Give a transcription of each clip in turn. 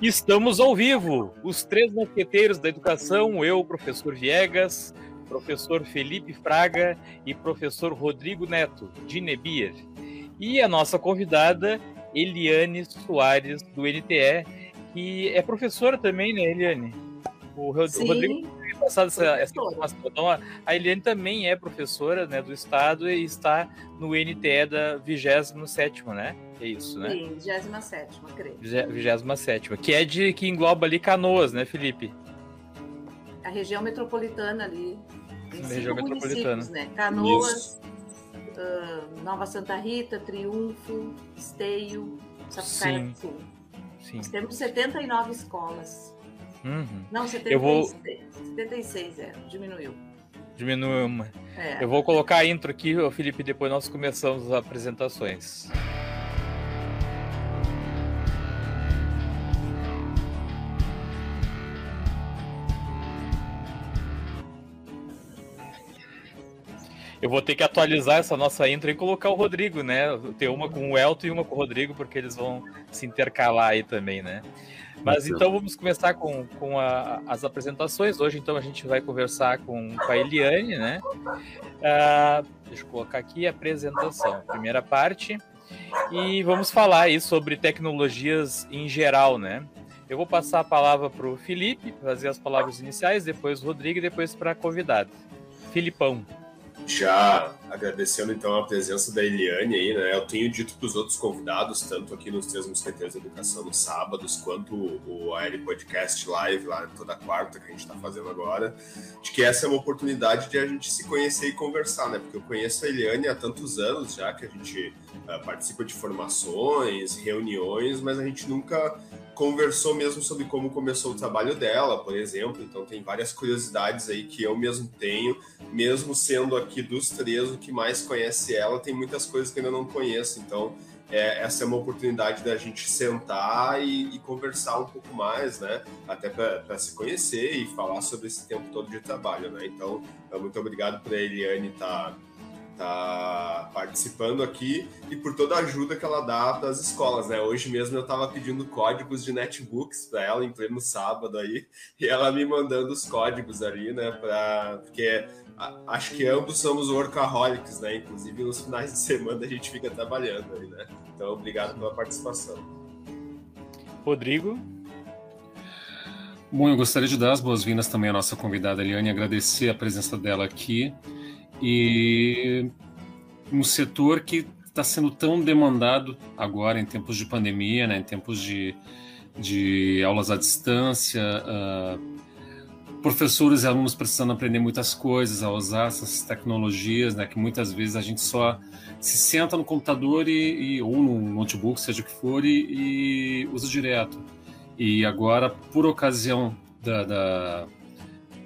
Estamos ao vivo, os três mosqueteiros da educação, eu, professor Viegas, professor Felipe Fraga e professor Rodrigo Neto, de Nebier. E a nossa convidada, Eliane Soares, do NTE, que é professora também, né, Eliane? O, Sim, Rodrigo passado essa, essa informação. Então, a Eliane também é professora né, do Estado e está no NTE da 27, né? É isso, né? Sim, 27, creio. 27, que é de que engloba ali Canoas, né, Felipe? A região metropolitana ali. Tem região metropolitana. Né? Canoas, uh, Nova Santa Rita, Triunfo, Esteio, Sapucaia do Sul. Sim. Nós temos 79 escolas. Uhum. Não, 76, eu vou... 76 é, diminuiu. Diminuiu uma. É. Eu vou colocar a intro aqui, Felipe, depois nós começamos as apresentações. Eu vou ter que atualizar essa nossa intro e colocar o Rodrigo, né? Ter uma com o Elton e uma com o Rodrigo, porque eles vão se intercalar aí também, né? Mas então vamos começar com, com a, as apresentações. Hoje, então, a gente vai conversar com, com a Eliane, né? Uh, deixa eu colocar aqui a apresentação, primeira parte. E vamos falar aí sobre tecnologias em geral, né? Eu vou passar a palavra para o Felipe, fazer as palavras iniciais, depois o Rodrigo e depois para a convidada. Filipão. Já agradecendo então a presença da Eliane aí, né? Eu tenho dito para os outros convidados, tanto aqui nos Três Mosqueteiros de Educação nos sábados, quanto o AL Podcast Live lá toda quarta que a gente está fazendo agora, de que essa é uma oportunidade de a gente se conhecer e conversar, né? Porque eu conheço a Eliane há tantos anos já que a gente uh, participa de formações, reuniões, mas a gente nunca conversou mesmo sobre como começou o trabalho dela, por exemplo. Então tem várias curiosidades aí que eu mesmo tenho, mesmo sendo aqui dos três o que mais conhece ela, tem muitas coisas que eu ainda não conheço. Então é, essa é uma oportunidade da gente sentar e, e conversar um pouco mais, né? Até para se conhecer e falar sobre esse tempo todo de trabalho, né? Então, muito obrigado por a Eliane estar tá tá participando aqui e por toda a ajuda que ela dá para as escolas, né? Hoje mesmo eu estava pedindo códigos de netbooks para ela em pleno sábado aí e ela me mandando os códigos ali, né? Para porque acho que ambos somos workaholics, né? Inclusive nos finais de semana a gente fica trabalhando aí, né? Então obrigado pela participação. Rodrigo. Bom, eu gostaria de dar as boas-vindas também à nossa convidada Eliane, agradecer a presença dela aqui e um setor que está sendo tão demandado agora em tempos de pandemia, né, em tempos de, de aulas à distância, uh, professores e alunos precisando aprender muitas coisas, a usar essas tecnologias, né, que muitas vezes a gente só se senta no computador e, e ou no notebook, seja o que for, e, e usa direto. E agora, por ocasião da, da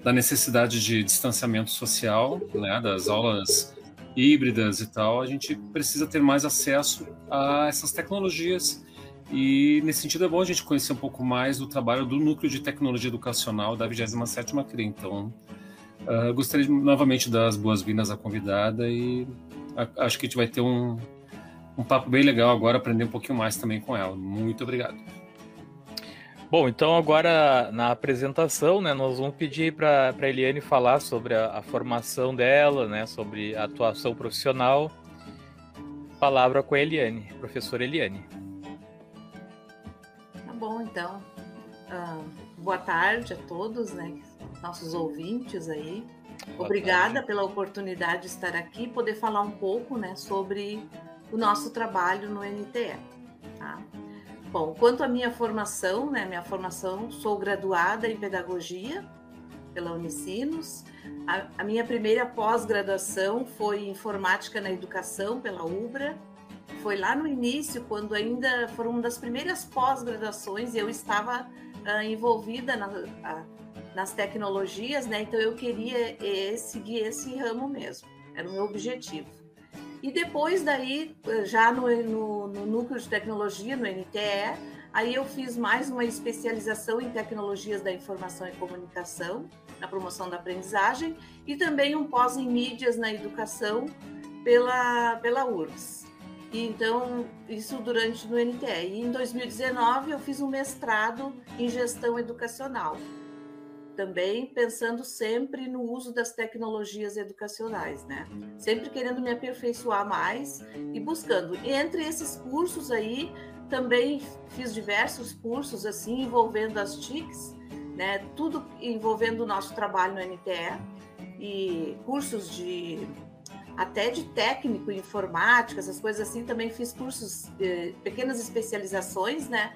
da necessidade de distanciamento social, né, das aulas híbridas e tal, a gente precisa ter mais acesso a essas tecnologias. E nesse sentido é bom a gente conhecer um pouco mais do trabalho do Núcleo de Tecnologia Educacional da 27ª CRI. Então, uh, gostaria de, novamente de dar as boas-vindas à convidada e a, acho que a gente vai ter um, um papo bem legal agora, aprender um pouquinho mais também com ela. Muito obrigado. Bom, então agora na apresentação, né, nós vamos pedir para a Eliane falar sobre a, a, formação dela, né, sobre a atuação profissional. Palavra com a Eliane, professora Eliane. Então. Uh, boa tarde a todos, né, nossos ouvintes aí. Boa Obrigada tarde. pela oportunidade de estar aqui, poder falar um pouco, né, sobre o nosso trabalho no NTE. Tá? Bom, quanto à minha formação, né, minha formação, sou graduada em pedagogia pela Unicinos. A, a minha primeira pós-graduação foi em informática na educação pela UBRA. Foi lá no início, quando ainda foram uma das primeiras pós-graduações eu estava uh, envolvida na, nas tecnologias, né? Então eu queria eh, seguir esse ramo mesmo, era o meu objetivo. E depois daí, já no, no, no, núcleo de tecnologia, no NTE, aí eu fiz mais uma especialização em tecnologias da informação e comunicação, na promoção da aprendizagem, e também um pós em mídias na educação pela, pela URGS. E então, isso durante no NTE. E em 2019 eu fiz um mestrado em gestão educacional. Também pensando sempre no uso das tecnologias educacionais, né? Sempre querendo me aperfeiçoar mais e buscando. E entre esses cursos aí, também fiz diversos cursos assim envolvendo as TICs, né? Tudo envolvendo o nosso trabalho no NTE e cursos de até de técnico em informática, essas coisas assim, também fiz cursos, eh, pequenas especializações, né?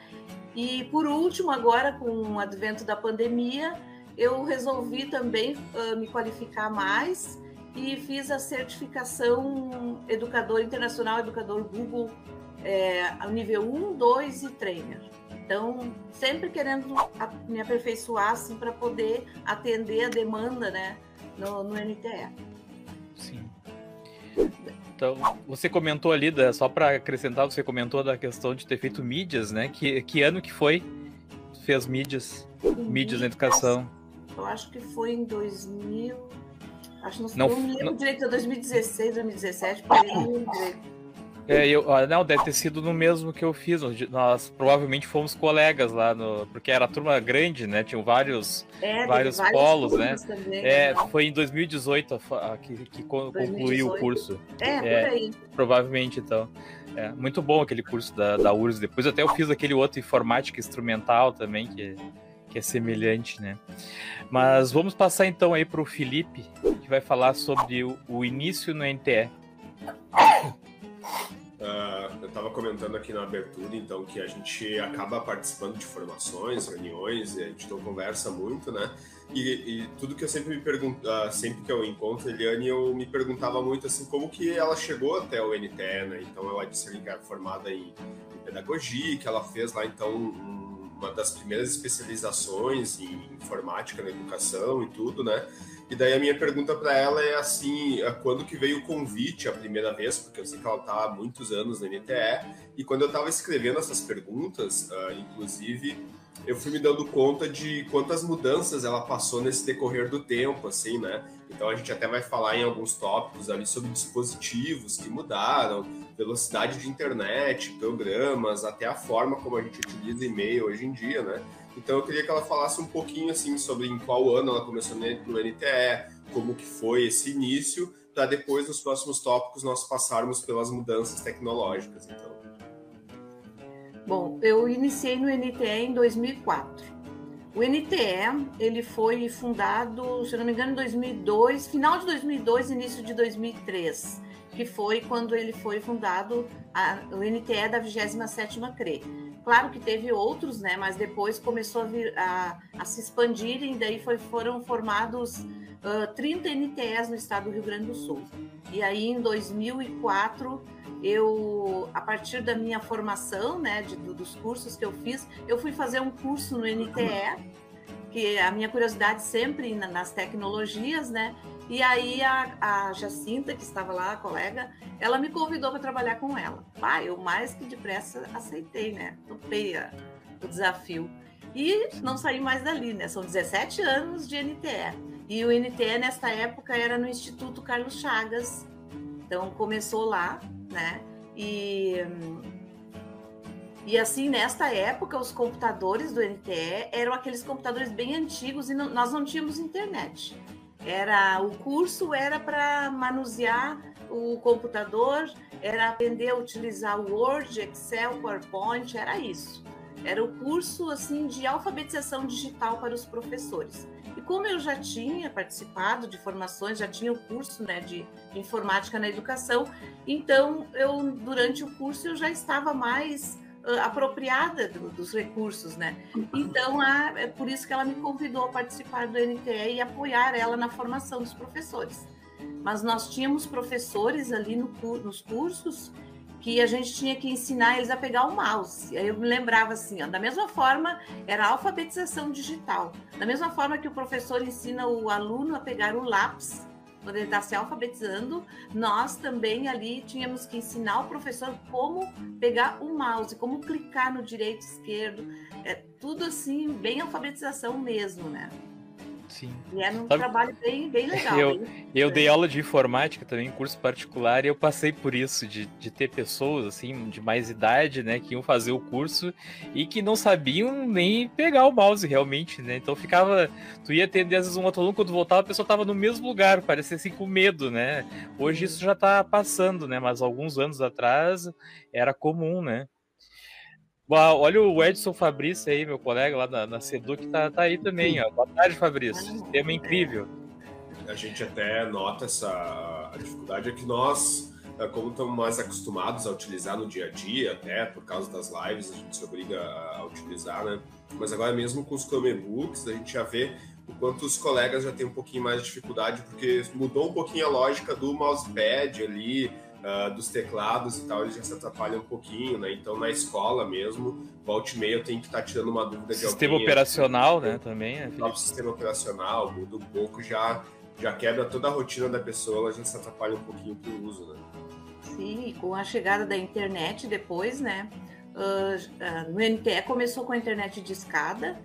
E por último, agora com o advento da pandemia, eu resolvi também uh, me qualificar mais e fiz a certificação educador internacional, educador Google, é, nível 1, 2 e trainer. Então, sempre querendo me aperfeiçoar assim, para poder atender a demanda né, no, no NTE. Então, você comentou ali, da, só para acrescentar, você comentou da questão de ter feito mídias, né? Que, que ano que foi? Fez mídias, mídias na educação? Eu acho que foi em 2000. Acho que não, não, não me lembro não... direito, 2016, 2017, por aí, não lembro direito. É, eu, não, deve ter sido no mesmo que eu fiz. Nós provavelmente fomos colegas lá no. Porque era turma grande, né? Tinham vários, é, vários, vários polos, né? Também, é, né? foi em 2018 que, que 2018. concluiu o curso. É, é, por aí. Provavelmente, então. É, muito bom aquele curso da, da URSS. Depois até eu fiz aquele outro informática instrumental também, que, que é semelhante, né? Mas vamos passar então aí para o Felipe, que vai falar sobre o, o início no NTE. Uh, eu estava comentando aqui na abertura, então, que a gente acaba participando de formações, reuniões, a gente não conversa muito, né? E, e tudo que eu sempre me pergunto, uh, sempre que eu encontro a Eliane, eu me perguntava muito assim, como que ela chegou até o NTE, né? Então, ela disse que era formada em, em pedagogia, que ela fez lá, então, um, uma das primeiras especializações em informática na educação e tudo, né? E daí a minha pergunta para ela é assim, quando que veio o convite a primeira vez, porque eu sei que ela está há muitos anos na NTE, e quando eu estava escrevendo essas perguntas, uh, inclusive, eu fui me dando conta de quantas mudanças ela passou nesse decorrer do tempo, assim, né? Então a gente até vai falar em alguns tópicos ali sobre dispositivos que mudaram, velocidade de internet, programas, até a forma como a gente utiliza e-mail hoje em dia, né? Então eu queria que ela falasse um pouquinho assim sobre em qual ano ela começou no NTE, como que foi esse início, para depois nos próximos tópicos nós passarmos pelas mudanças tecnológicas. Então. Bom, eu iniciei no NTE em 2004. O NTE ele foi fundado, se não me engano, em 2002, final de 2002, início de 2003, que foi quando ele foi fundado a, o NTE da 27ª CRE. Claro que teve outros, né? Mas depois começou a, vir, a, a se expandirem, daí foi, foram formados uh, 30 NTEs no estado do Rio Grande do Sul. E aí, em 2004, eu, a partir da minha formação, né, de, dos cursos que eu fiz, eu fui fazer um curso no NTE, que a minha curiosidade sempre nas tecnologias, né? E aí a, a Jacinta, que estava lá, a colega, ela me convidou para trabalhar com ela. Pai, eu mais que depressa aceitei, né? Topei a, o desafio. E não saí mais dali, né? São 17 anos de NTE. E o NTE, nesta época, era no Instituto Carlos Chagas. Então, começou lá, né? E, e assim, nesta época, os computadores do NTE eram aqueles computadores bem antigos e não, nós não tínhamos internet. Era o curso era para manusear o computador, era aprender a utilizar Word, Excel, PowerPoint, era isso. Era o curso assim de alfabetização digital para os professores. E como eu já tinha participado de formações, já tinha o curso né, de, informática na educação, então eu durante o curso eu já estava mais apropriada do, dos recursos, né? Então, a, é por isso que ela me convidou a participar do NTE e apoiar ela na formação dos professores. Mas nós tínhamos professores ali no, nos cursos que a gente tinha que ensinar eles a pegar o mouse. Aí eu me lembrava assim, ó, da mesma forma, era alfabetização digital. Da mesma forma que o professor ensina o aluno a pegar o lápis quando ele está se alfabetizando, nós também ali tínhamos que ensinar o professor como pegar o mouse, como clicar no direito esquerdo, é tudo assim, bem alfabetização mesmo, né? Sim. E é um Sabe, trabalho bem, bem legal. Eu, eu dei aula de informática também, curso particular, e eu passei por isso, de, de ter pessoas, assim, de mais idade, né, que iam fazer o curso e que não sabiam nem pegar o mouse realmente, né? Então ficava. Tu ia atender às vezes um outro aluno, quando voltava, a pessoa tava no mesmo lugar, parecia assim com medo, né? Hoje isso já tá passando, né? Mas alguns anos atrás era comum, né? Olha o Edson Fabrício aí, meu colega lá na, na Sedu, que tá, tá aí também. Ó. Boa tarde, Fabrício. Tema incrível. A gente até nota essa a dificuldade é que nós, é, como estamos mais acostumados a utilizar no dia a dia, até por causa das lives, a gente se obriga a utilizar, né? Mas agora mesmo com os Chromebooks, a gente já vê o quanto os colegas já têm um pouquinho mais de dificuldade, porque mudou um pouquinho a lógica do mousepad ali, uh, dos teclados e tal, eles já se atrapalham um pouquinho, né? Então, na escola mesmo, volte e meia eu tenho que estar tá tirando uma dúvida de sistema alguém. Sistema operacional, né? Também. É, o próprio sistema operacional muda um pouco, já, já quebra toda a rotina da pessoa, ela já se atrapalha um pouquinho pro uso, né? Sim, com a chegada da internet depois, né? Uh, uh, no NTE começou com a internet de escada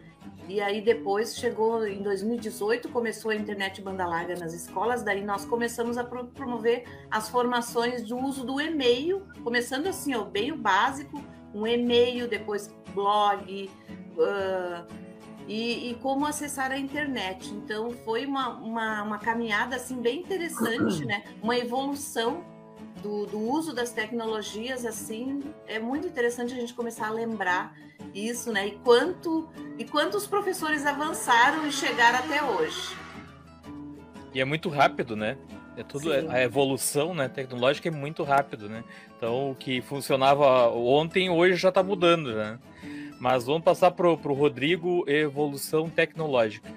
e aí depois chegou em 2018, começou a internet banda larga nas escolas, daí nós começamos a promover as formações de uso do e-mail, começando assim, ó, bem o básico, um e-mail, depois blog, uh, e, e, como acessar a internet. Então foi uma, uma, uma caminhada assim bem interessante, né? Uma evolução do, do, uso das tecnologias, assim, é muito interessante a gente começar a lembrar isso, né? E quanto e quantos professores avançaram e chegaram até hoje. E é muito rápido, né? É tudo Sim. a evolução, né, tecnológica é muito rápido, né? Então o que funcionava ontem hoje já está mudando, né? Mas vamos passar pro, pro Rodrigo evolução tecnológica.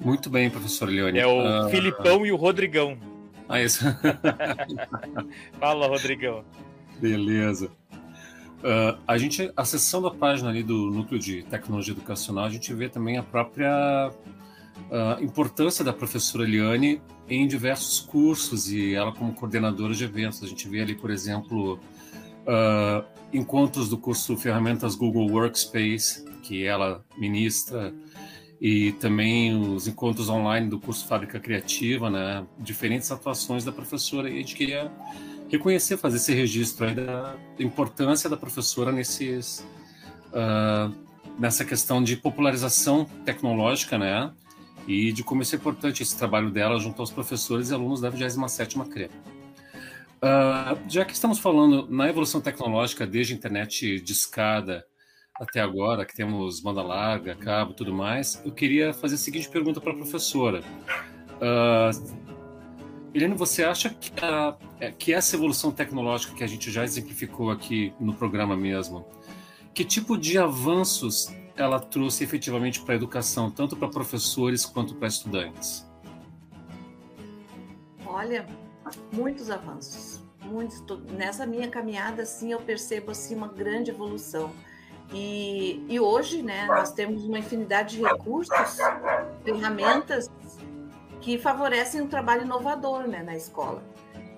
Muito bem, professor Leone. É o uh... Filipão e o Rodrigão. Ah, isso. Fala, Rodrigão. Beleza. Uh, a gente, acessando a página ali do Núcleo de Tecnologia Educacional, a gente vê também a própria uh, importância da professora Eliane em diversos cursos e ela como coordenadora de eventos. A gente vê ali, por exemplo, uh, encontros do curso Ferramentas Google Workspace, que ela ministra, e também os encontros online do curso Fábrica Criativa, né? Diferentes atuações da professora e a gente queria reconhecer, fazer esse registro da importância da professora nesses uh, nessa questão de popularização tecnológica, né? E de como isso é importante esse trabalho dela junto aos professores e alunos da 27ª CRE. Uh, já que estamos falando na evolução tecnológica desde internet de escada, até agora, que temos banda larga, cabo tudo mais, eu queria fazer a seguinte pergunta para a professora. Uh, você acha que, a, é, que essa evolução tecnológica que a gente já exemplificou aqui no programa mesmo, que tipo de avanços ela trouxe efetivamente para a educação, tanto para professores quanto para estudantes? Olha, muitos avanços. Muitos, nessa minha caminhada, assim, eu percebo assim uma grande evolução e, e hoje, né, nós temos uma infinidade de recursos, ferramentas que favorecem um trabalho inovador né, na escola.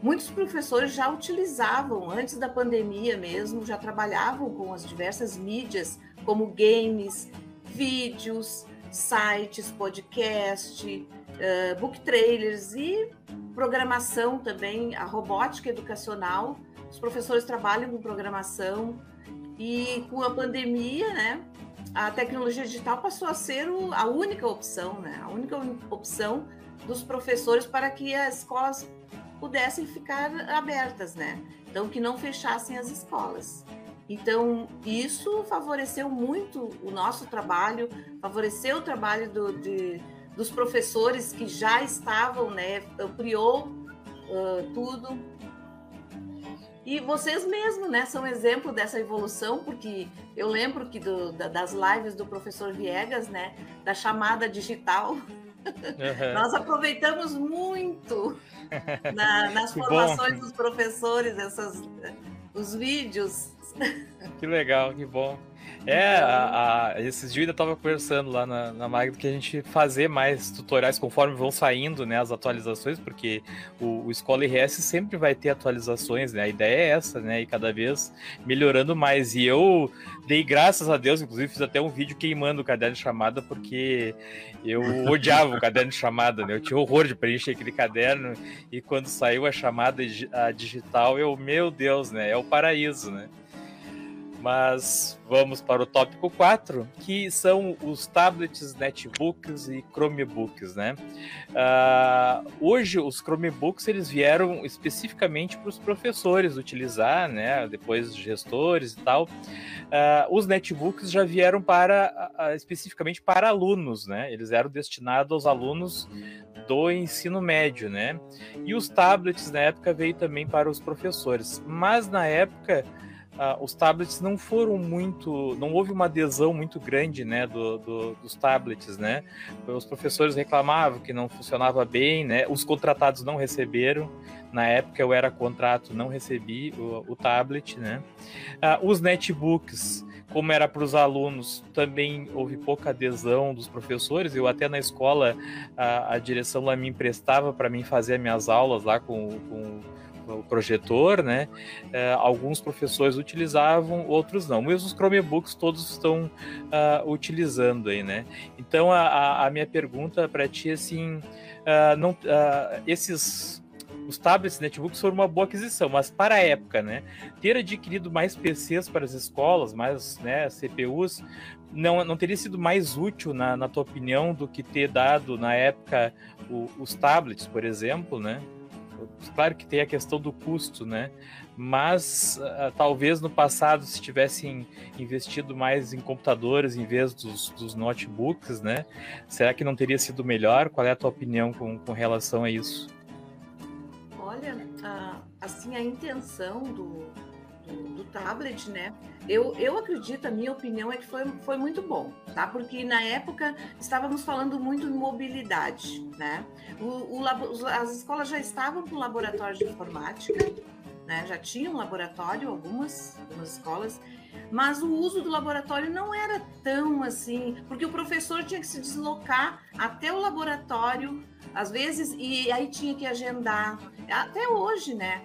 Muitos professores já utilizavam, antes da pandemia mesmo, já trabalhavam com as diversas mídias, como games, vídeos, sites, podcast, uh, book trailers e programação também, a robótica educacional. Os professores trabalham com programação, e com a pandemia, né, a tecnologia digital passou a ser o, a única opção, né, a única opção dos professores para que as escolas pudessem ficar abertas, né? Então que não fechassem as escolas. Então isso favoreceu muito o nosso trabalho, favoreceu o trabalho do, de, dos professores que já estavam, né? Ampliou uh, tudo e vocês mesmos, né, são exemplo dessa evolução, porque eu lembro que do, da, das lives do professor Viegas, né, da chamada digital, uhum. nós aproveitamos muito na, nas formações dos professores, essas, os vídeos Que legal, que bom. É, a, a, esses dias eu ainda estava conversando lá na, na Magno que a gente fazer mais tutoriais conforme vão saindo né, as atualizações, porque o, o Escola RS sempre vai ter atualizações, né? A ideia é essa, né? E cada vez melhorando mais. E eu dei graças a Deus, inclusive fiz até um vídeo queimando o caderno de chamada, porque eu odiava o caderno de chamada, né? Eu tinha horror de preencher aquele caderno, e quando saiu a chamada a digital, eu, meu Deus, né? É o paraíso, né? Mas vamos para o tópico 4, que são os tablets, netbooks e Chromebooks, né? Uh, hoje os Chromebooks eles vieram especificamente para os professores utilizar, né? Depois gestores e tal. Uh, os netbooks já vieram para uh, especificamente para alunos, né? Eles eram destinados aos alunos do ensino médio, né? E os tablets na época veio também para os professores, mas na época Uh, os tablets não foram muito, não houve uma adesão muito grande, né, do, do, dos tablets, né? Os professores reclamavam que não funcionava bem, né? Os contratados não receberam. Na época eu era contrato, não recebi o, o tablet, né? Uh, os netbooks, como era para os alunos, também houve pouca adesão dos professores. Eu até na escola a, a direção lá me emprestava para mim fazer minhas aulas lá com, com o projetor, né? Uh, alguns professores utilizavam, outros não. Mesmo os Chromebooks todos estão uh, utilizando aí, né? Então a, a minha pergunta para ti é assim, uh, não, esses os tablets e netbooks foram uma boa aquisição, mas para a época, né, ter adquirido mais PCs para as escolas, mais né, CPUs, não, não teria sido mais útil, na, na tua opinião, do que ter dado na época o, os tablets, por exemplo, né? Claro que tem a questão do custo, né? Mas uh, talvez no passado, se tivessem investido mais em computadores em vez dos, dos notebooks, né? Será que não teria sido melhor? Qual é a tua opinião com, com relação a isso? Olha, uh, assim, a intenção do, do, tablet, né? Eu, eu acredito, a minha opinião é que foi, foi muito bom, tá? Porque na época estávamos falando muito em mobilidade, né? O, o, as escolas já estavam com laboratório de informática, né? Já tinham laboratório, algumas, algumas escolas, mas o uso do laboratório não era tão assim, porque o professor tinha que se deslocar até o laboratório, às vezes, e aí tinha que agendar. Até hoje, né?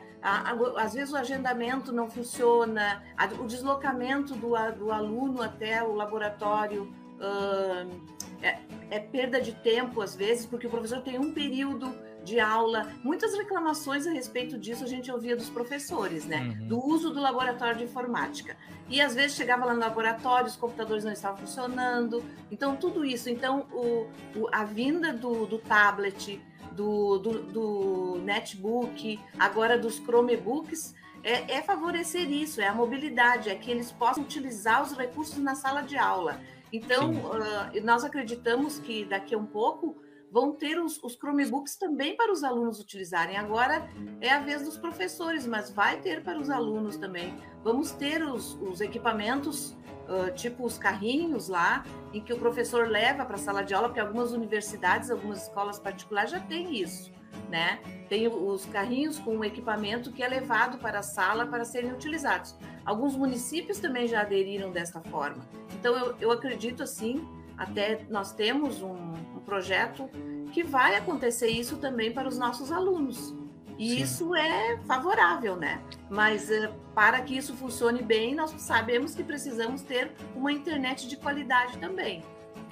Às vezes o agendamento não funciona, o deslocamento do, do aluno até o laboratório uh, é, é, perda de tempo, às vezes, porque o professor tem um período de aula. Muitas reclamações a respeito disso a gente ouvia dos professores, né? Uhum. Do uso do laboratório de informática. E às vezes chegava lá no laboratório, os computadores não estavam funcionando. Então, tudo isso. Então, o, o a vinda do, do tablet do, do, do netbook, agora dos Chromebooks, é, é, favorecer isso, é a mobilidade, é que eles possam utilizar os recursos na sala de aula. Então, uh, nós acreditamos que daqui a um pouco vão ter os, os, Chromebooks também para os alunos utilizarem. Agora é a vez dos professores, mas vai ter para os alunos também. Vamos ter os, os equipamentos uh, tipo os carrinhos lá, em que o professor leva para a sala de aula, porque algumas universidades, algumas escolas particulares já têm isso, né? Tem os carrinhos com o equipamento que é levado para a sala para serem utilizados. Alguns municípios também já aderiram desta forma. Então, eu, eu acredito assim, até nós temos um, um projeto que vai acontecer isso também para os nossos alunos. E Sim. isso é favorável, né? Mas uh, para que isso funcione bem, nós sabemos que precisamos ter uma internet de qualidade também.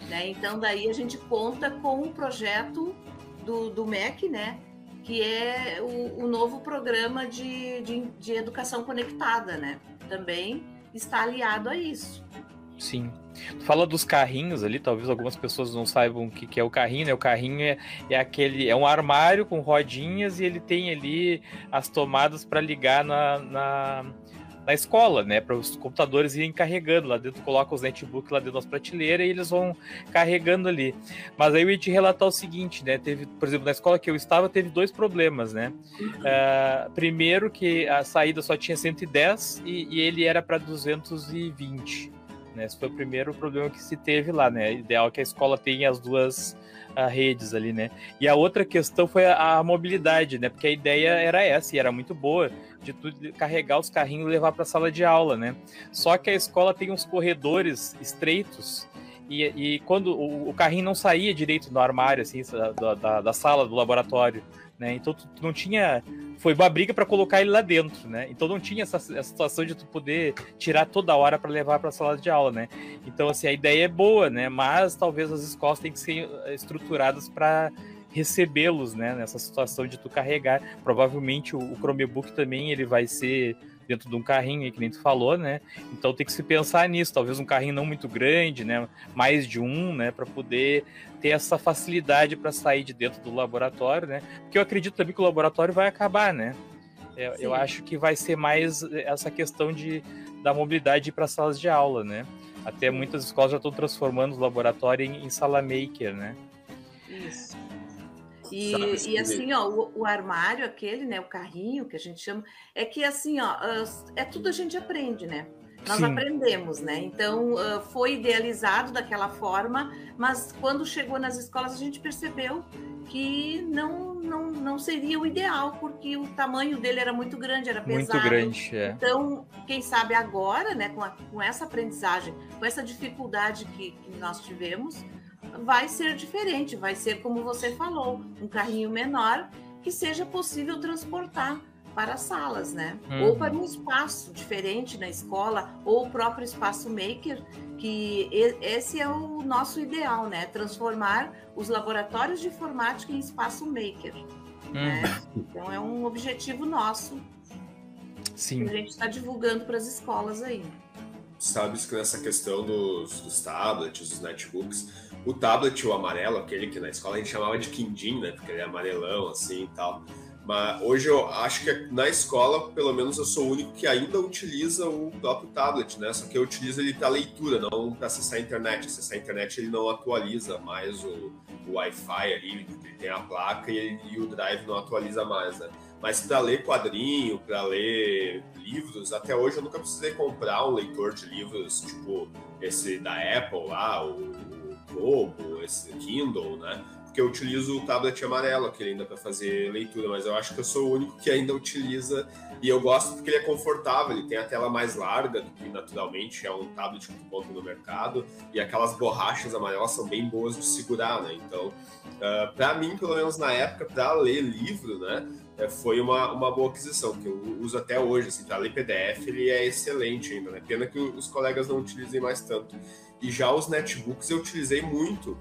Né? Então, daí a gente conta com o um projeto do, do MEC, né? Que é o, o novo programa de, de, de educação conectada, né? Também está aliado a isso. Sim. Tu fala dos carrinhos ali, talvez algumas pessoas não saibam o que, que é o carrinho, né? O carrinho é, é aquele. É um armário com rodinhas e ele tem ali as tomadas para ligar na, na, na, escola, né? Para os computadores irem carregando. Lá dentro coloca os netbooks lá dentro das prateleiras e eles vão carregando ali. Mas aí eu ia te relatar o seguinte, né? Teve, por exemplo, na escola que eu estava, teve dois problemas, né? Uh, primeiro que a saída só tinha 110 e, e ele era para 220. Né? Esse foi o primeiro problema que se teve lá, né? Ideal é que a escola tenha as duas uh, redes ali, né? E a outra questão foi a, a, mobilidade, né? Porque a ideia era essa e era muito boa, de tu carregar os carrinhos e levar para a sala de aula, né? Só que a escola tem uns corredores estreitos e, e quando o, o, carrinho não saía direito do armário, assim, da, da, da sala, do laboratório, né? Então tu, não tinha. Foi uma briga para colocar ele lá dentro, né? Então não tinha essa, essa situação de tu poder tirar toda hora para levar para a sala de aula, né? Então, assim, a ideia é boa, né? Mas talvez as escolas tenham que ser eh, estruturadas para recebê-los, né? Nessa situação de tu carregar. Provavelmente o, o Chromebook também ele vai ser dentro de um carrinho, que nem tu falou, né? Então tem que se pensar nisso, talvez um carrinho não muito grande, né? Mais de um, né? Para poder ter essa facilidade para sair de dentro do laboratório, né? Porque eu acredito também que o laboratório vai acabar, né? Eu, eu acho que vai ser mais essa questão de da mobilidade para salas de aula, né? Até muitas escolas já estão transformando o laboratório em, em sala maker, né? Isso. E, e assim, ó, o, o, armário, aquele, né, o carrinho que a gente chama, é que assim, ó, é tudo a gente aprende, né? Nós Sim. aprendemos, né? Então foi idealizado daquela forma, mas quando chegou nas escolas a gente percebeu que não, não, não seria o ideal, porque o tamanho dele era muito grande, era pesado. Muito grande, é. Então, quem sabe agora, né, com, a, com essa aprendizagem, com essa dificuldade que, que nós tivemos, vai ser diferente, vai ser como você falou, um carrinho menor que seja possível transportar para salas, né? Uhum. Ou para um espaço diferente na escola, ou o próprio espaço maker, que esse é o nosso ideal, né? Transformar os laboratórios de informática em espaço maker. Né? Uhum. Né? Então é um objetivo nosso. Sim. Que a gente está divulgando para as escolas aí. Sabes que nessa questão dos, dos tablets, dos netbooks, o tablet, o amarelo, aquele que na escola a gente chamava de quindim, né? Porque ele é amarelão, assim e tal. Mas hoje eu acho que na escola, pelo menos eu sou o único que ainda utiliza o próprio tablet, né? Só que eu utilizo ele para leitura, não para acessar a internet. Acessar a internet ele não atualiza mais o, o Wi-Fi ali, ele tem a placa e, ele, e o Drive não atualiza mais, né? Mas para ler quadrinho, para ler livros, até hoje eu nunca precisei comprar um leitor de livros tipo esse da Apple lá, o Globo, esse Kindle, né? Porque eu utilizo o tablet amarelo, aquele ainda para fazer leitura, mas eu acho que eu sou o único que ainda utiliza e eu gosto porque ele é confortável, ele tem a tela mais larga do que naturalmente é um tablet que tu compra no mercado e aquelas borrachas amarelas são bem boas de segurar, né? Então, uh, ah, para mim, pelo menos na época, para ler livro, né? É, foi uma, uma boa aquisição, que eu uso até hoje, assim, para ler PDF ele é excelente ainda, né? Pena que os colegas não utilizem mais tanto. E já os netbooks eu utilizei muito.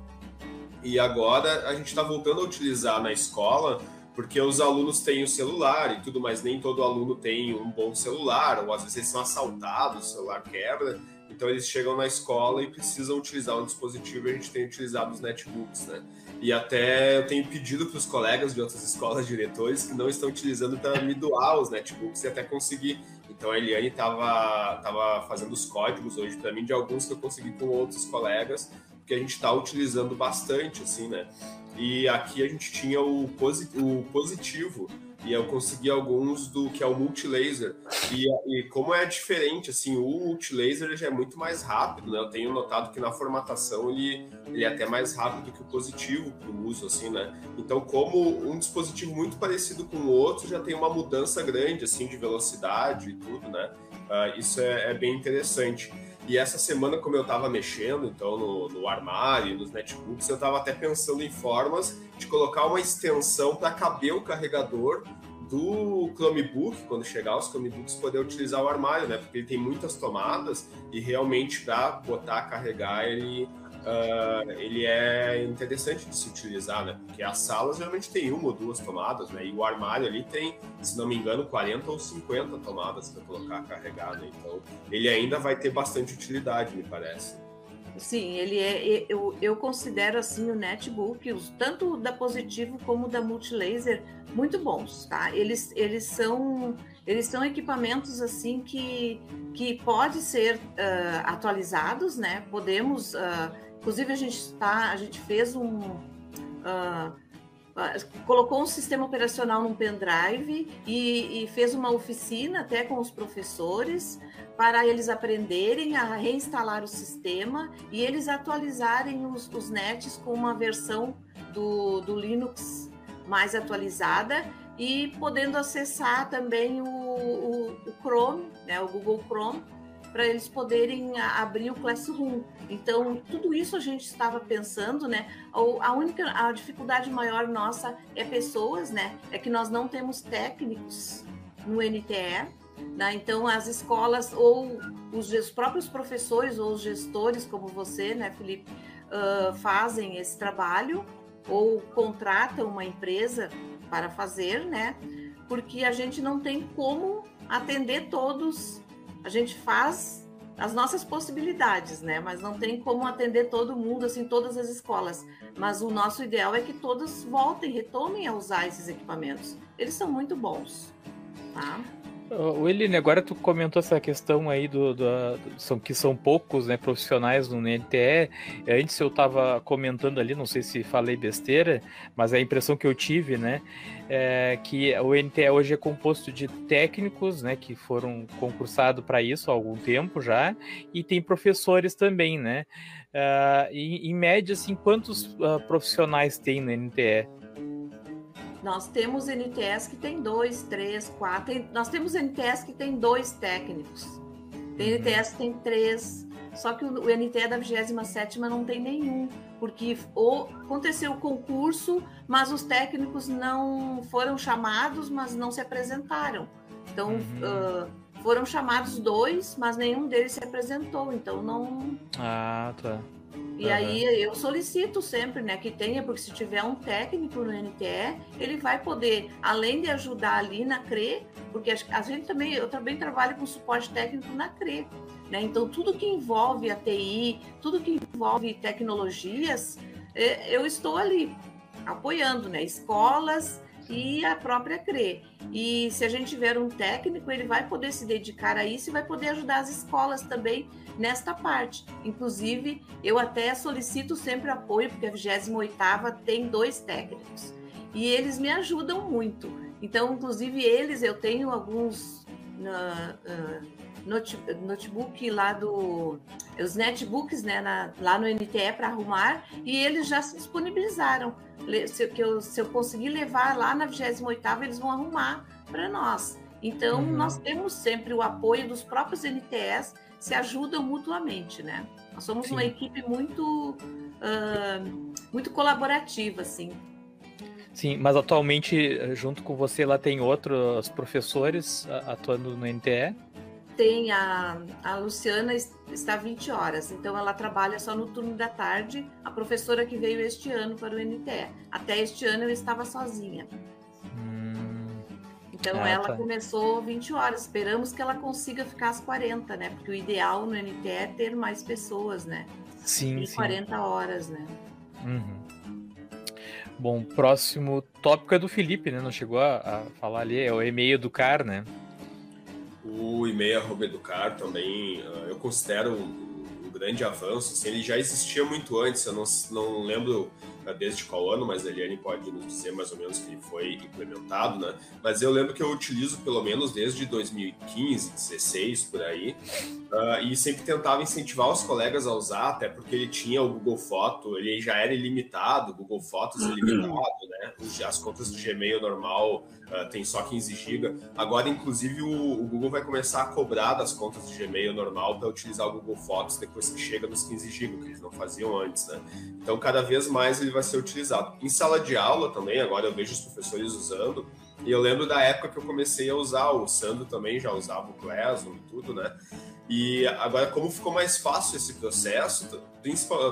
E agora a gente está voltando a utilizar na escola, porque os alunos têm o celular e tudo, mas nem todo aluno tem um bom celular, ou às vezes eles são assaltados, o celular quebra. Então eles chegam na escola e precisam utilizar um dispositivo e a gente tem utilizado os netbooks, né? E até eu tenho pedido para os colegas de outras escolas diretores que não estão utilizando para me doar os netbooks e até conseguir então a Eliane estava tava fazendo os códigos hoje para mim de alguns que eu consegui com outros colegas, que a gente está utilizando bastante, assim, né? E aqui a gente tinha o, o positivo, e eu consegui alguns do que é o multilaser. E, e como é diferente, assim, o multilaser já é muito mais rápido, né? Eu tenho notado que na formatação ele, ele é até mais rápido que o positivo para o uso, assim, né? Então, como um dispositivo muito parecido com o outro já tem uma mudança grande, assim, de velocidade e tudo, né? Uh, isso é, é bem interessante. E essa semana, como eu estava mexendo, então, no, no armário, nos netbooks, eu estava até pensando em formas de colocar uma extensão para caber o carregador do Chromebook, quando chegar os Chromebooks, poder utilizar o armário, né? Porque ele tem muitas tomadas e realmente para botar, carregar, ele uh, ele é interessante de se utilizar, né? Porque as salas geralmente tem uma ou duas tomadas, né? E o armário ali tem, se não me engano, 40 ou 50 tomadas para colocar carregado. Então, ele ainda vai ter bastante utilidade, me parece. Sim, ele é. Eu, eu considero assim o netbook, tanto da Positivo como da Multilaser, muito bons, tá? Eles, eles são eles são equipamentos assim que, que pode ser uh, atualizados, né? Podemos uh, Inclusive, a gente está, a gente fez um. Uh, colocou um sistema operacional num pendrive e, e, fez uma oficina até com os professores para eles aprenderem a reinstalar o sistema e eles atualizarem os, os nets com uma versão do, do Linux mais atualizada e podendo acessar também o o, o Chrome, né, o Google Chrome, para eles poderem abrir o Classroom. Então, tudo isso a gente estava pensando, né? A única a dificuldade maior nossa é pessoas, né? É que nós não temos técnicos no NTE. Né? Então, as escolas ou os, os, próprios professores ou os gestores, como você, né, Felipe, uh, fazem esse trabalho ou contratam uma empresa para fazer, né? Porque a gente não tem como atender todos a gente faz as nossas possibilidades, né? Mas não tem como atender todo mundo, assim, todas as escolas. Mas o nosso ideal é que todas voltem, retomem a usar esses equipamentos. Eles são muito bons, tá? Eline, agora tu comentou essa questão aí do, do, do, que são poucos né, profissionais no NTE. Antes eu estava comentando ali, não sei se falei besteira, mas a impressão que eu tive, né, é que o NTE hoje é composto de técnicos, né, que foram concursados para isso há algum tempo já, e tem professores também, né. Uh, em, em média, assim, quantos uh, profissionais tem no NTE? Nós temos NTS que tem dois, três, quatro. Tem, nós temos NTS que tem dois técnicos. Tem uhum. NTS que tem três. Só que o, o NTE da 27 não tem nenhum, porque o, aconteceu o concurso, mas os técnicos não foram chamados, mas não se apresentaram. Então, uhum. uh, foram chamados dois, mas nenhum deles se apresentou. Então, não. Ah, tá. E uhum. aí eu solicito sempre, né, que tenha, porque se tiver um técnico no NTE, ele vai poder, além de ajudar ali na CRE, porque a gente também, eu também trabalho com suporte técnico na CRE, né? Então tudo que envolve a TI, tudo que envolve tecnologias, é, eu estou ali apoiando, né? Escolas, e a própria CRE. E se a gente tiver um técnico, ele vai poder se dedicar a isso e vai poder ajudar as escolas também nesta parte. Inclusive, eu até solicito sempre apoio, porque a 28ª tem dois técnicos. E eles me ajudam muito. Então, inclusive, eles, eu tenho alguns uh, uh, notebook lá do... Os netbooks né, na, lá no NTE para arrumar, e eles já se disponibilizaram se, que eu, se eu conseguir levar lá na 28ª, eles vão arrumar para nós. Então, uhum. nós temos sempre o apoio dos próprios NTS, se ajudam mutuamente, né? Nós somos Sim. uma equipe muito, uh, muito colaborativa, assim. Sim, mas atualmente, junto com você, lá tem outros professores atuando no NTE? Tem a, a Luciana está 20 horas, então ela trabalha só no turno da tarde, a professora que veio este ano para o NTE. Até este ano eu estava sozinha. Hum, então ah, ela tá. começou 20 horas, esperamos que ela consiga ficar às 40, né? Porque o ideal no NTE é ter mais pessoas, né? Sim, Tem sim. 40 horas, né? Uhum. Bom, próximo tópico é do Felipe, né? Não chegou a, a falar ali, é o e-mail do CAR, né? O e-mail arroba educar também uh, eu considero um, um, grande avanço. Assim, ele já existia muito antes, eu não, não lembro uh, desde qual ano, mas a Eliane pode nos dizer mais ou menos que ele foi implementado, né? Mas eu lembro que eu utilizo pelo menos desde 2015, 16 por aí, uh, e sempre tentava incentivar os colegas a usar, até porque ele tinha o Google Foto, ele já era ilimitado, o Google Fotos ilimitado, né? As contas do Gmail normal uh, tem só 15 GB. Agora, inclusive, o, o, Google vai começar a cobrar das contas de Gmail normal para utilizar o Google Fotos depois que chega nos 15 GB, que eles não faziam antes, né? Então, cada vez mais ele vai ser utilizado. Em sala de aula também, agora eu vejo os professores usando. E eu lembro da época que eu comecei a usar, o Sandro também já usava o Classroom e tudo, né? E agora, como ficou mais fácil esse processo,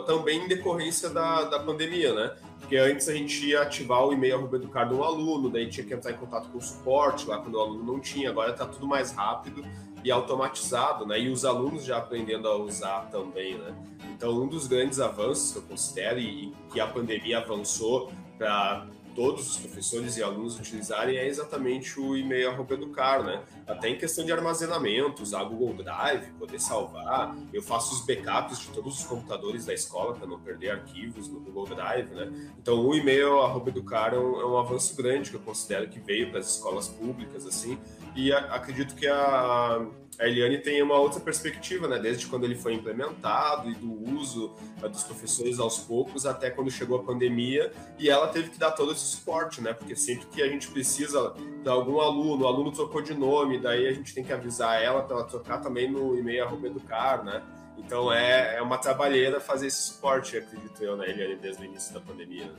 também em decorrência da, da pandemia, né? Porque antes a gente ia ativar o e-mail arroba educar do aluno, daí tinha que entrar em contato com o suporte lá quando o aluno não tinha, agora está tudo mais rápido e automatizado, né? E os alunos já aprendendo a usar também, né? Então, um dos grandes avanços que eu considero e que a pandemia avançou para todos os professores e alunos utilizarem é exatamente o e-mail arroba educar, né? Até em questão de armazenamento, usar Google Drive, poder salvar. Eu faço os backups de todos os computadores da escola para não perder arquivos no Google Drive, né? Então o e-mail arroba educar é um, é um avanço grande que eu considero que veio para as escolas públicas, assim, e a, acredito que a, a Eliane tem uma outra perspectiva, né? Desde quando ele foi implementado e do uso uh, dos professores aos poucos até quando chegou a pandemia e ela teve que dar todo esse suporte, né? Porque sempre que a gente precisa de algum aluno, o aluno trocou de nome, daí a gente tem que avisar ela para ela trocar também no e-mail educar, né? Então é, é uma trabalheira fazer esse suporte, acredito eu, né, Eliane, desde o início da pandemia.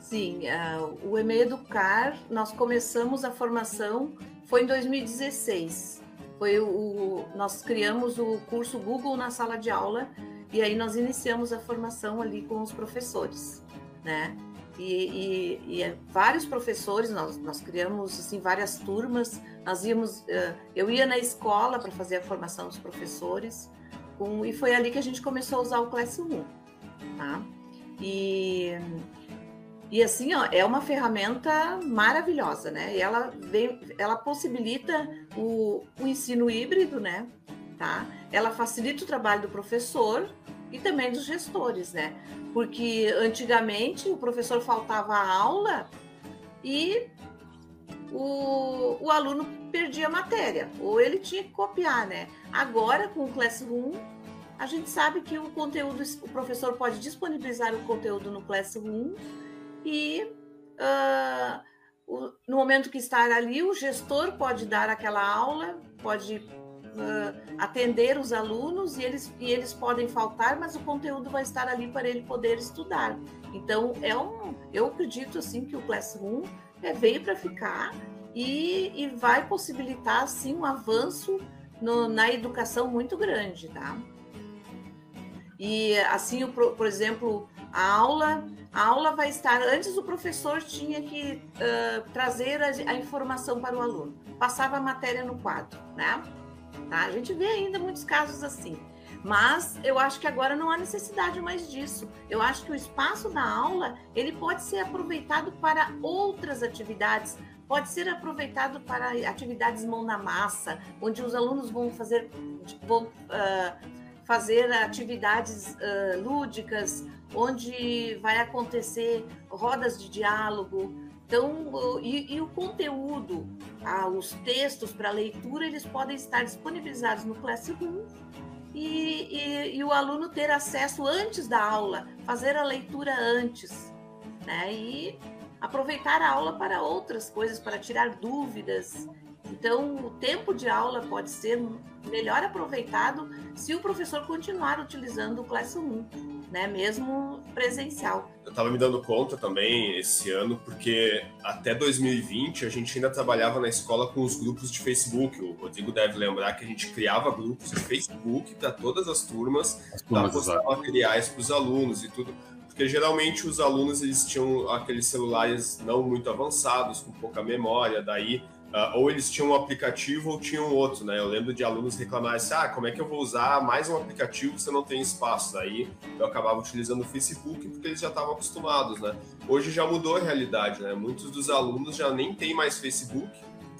Sim, uh, o EMEI Educar, nós começamos a formação, foi em 2016. Foi o, nós criamos o curso Google na sala de aula e aí nós iniciamos a formação ali com os professores, né? E, e, e é vários professores, nós, nós criamos assim várias turmas. Nós íamos, uh, eu ia na escola para fazer a formação dos professores, com, e foi ali que a gente começou a usar o Classroom, tá? E e assim, ó, é uma ferramenta maravilhosa, né? E ela vem, ela possibilita o, o ensino híbrido, né? Tá? Ela facilita o trabalho do professor e também dos gestores, né? Porque antigamente o professor faltava a aula e o, o aluno perdia a matéria, ou ele tinha que copiar, né? Agora, com o Classroom, a gente sabe que o conteúdo, o professor pode disponibilizar o conteúdo no Classroom e uh, o, no momento que estar ali, o gestor pode dar aquela aula, pode uh, atender os alunos e eles, e eles podem faltar, mas o conteúdo vai estar ali para ele poder estudar. Então, é um, eu acredito assim que o Classroom é, veio para ficar e, e, vai possibilitar assim um avanço no, na educação muito grande, tá? E assim, o, por exemplo, a aula a aula vai estar. Antes, o professor tinha que uh, trazer a, a, informação para o aluno, passava a matéria no quadro, né? Tá? A gente vê ainda muitos casos assim. Mas eu acho que agora não há necessidade mais disso. Eu acho que o espaço da aula ele pode ser aproveitado para outras atividades, pode ser aproveitado para atividades mão na massa, onde os alunos vão fazer, vão, uh, fazer atividades uh, lúdicas, onde vai acontecer rodas de diálogo. Então, e, e o conteúdo, os textos para leitura, eles podem estar disponibilizados no Classroom e, e, e, o aluno ter acesso antes da aula, fazer a leitura antes, né? E aproveitar a aula para outras coisas, para tirar dúvidas. Então, o tempo de aula pode ser melhor aproveitado se o professor continuar utilizando o Classroom né? Mesmo presencial. Eu estava me dando conta também esse ano, porque até 2020 a gente ainda trabalhava na escola com os grupos de Facebook. O Rodrigo deve lembrar que a gente criava grupos de Facebook para todas as turmas, para postar materiais para os alunos e tudo. Porque geralmente os alunos eles tinham aqueles celulares não muito avançados, com pouca memória, daí Uh, ou eles tinham um aplicativo ou tinham outro, né? Eu lembro de alunos reclamarem assim, ah, como é que eu vou usar mais um aplicativo se eu não tenho espaço? Daí eu acabava utilizando o Facebook porque eles já estavam acostumados, né? Hoje já mudou a realidade, né? Muitos dos alunos já nem têm mais Facebook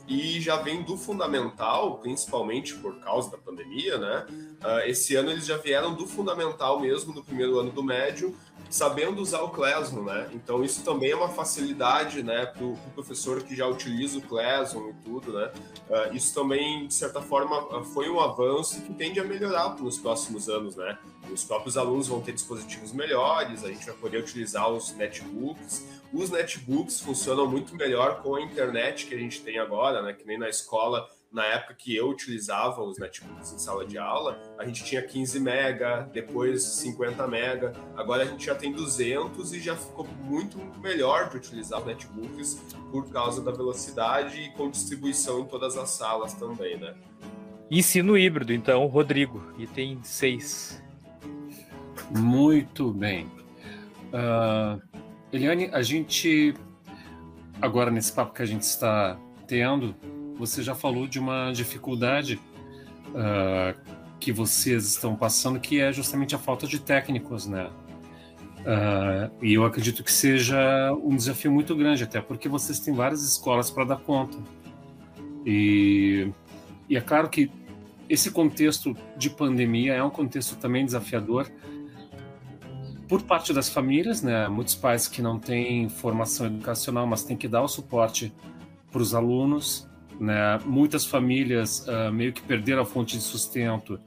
e já vem do fundamental, principalmente por causa da pandemia, né? Uh, esse ano eles já vieram do fundamental mesmo, no primeiro ano do médio, sabendo usar o Classroom, né? Então isso também é uma facilidade, né, para o pro professor que já utiliza o Classroom e tudo, né? Uh, isso também, de certa forma, ah, foi um avanço que tende a melhorar nos próximos anos, né? Os próprios alunos vão ter dispositivos melhores, a gente vai poder utilizar os netbooks. Os netbooks funcionam muito melhor com a internet que a gente tem agora, né? Que nem na escola na época que eu utilizava os netbooks em sala de aula, a gente tinha 15 mega, depois 50 mega, agora a gente já tem 200 e já ficou muito melhor de utilizar os netbooks por causa da velocidade e com distribuição em todas as salas também, né? Ensino híbrido, então, Rodrigo, item 6. Muito bem. Uh, Eliane, a gente, agora nesse papo que a gente está tendo, você já falou de uma dificuldade uh, que vocês estão passando, que é justamente a falta de técnicos, né? Uh, e eu acredito que seja um desafio muito grande, até porque vocês têm várias escolas para dar conta. E, e é claro que esse contexto de pandemia é um contexto também desafiador por parte das famílias, né? Muitos pais que não têm formação educacional, mas têm que dar o suporte para os alunos né? Muitas famílias uh, meio que perderam a fonte de sustento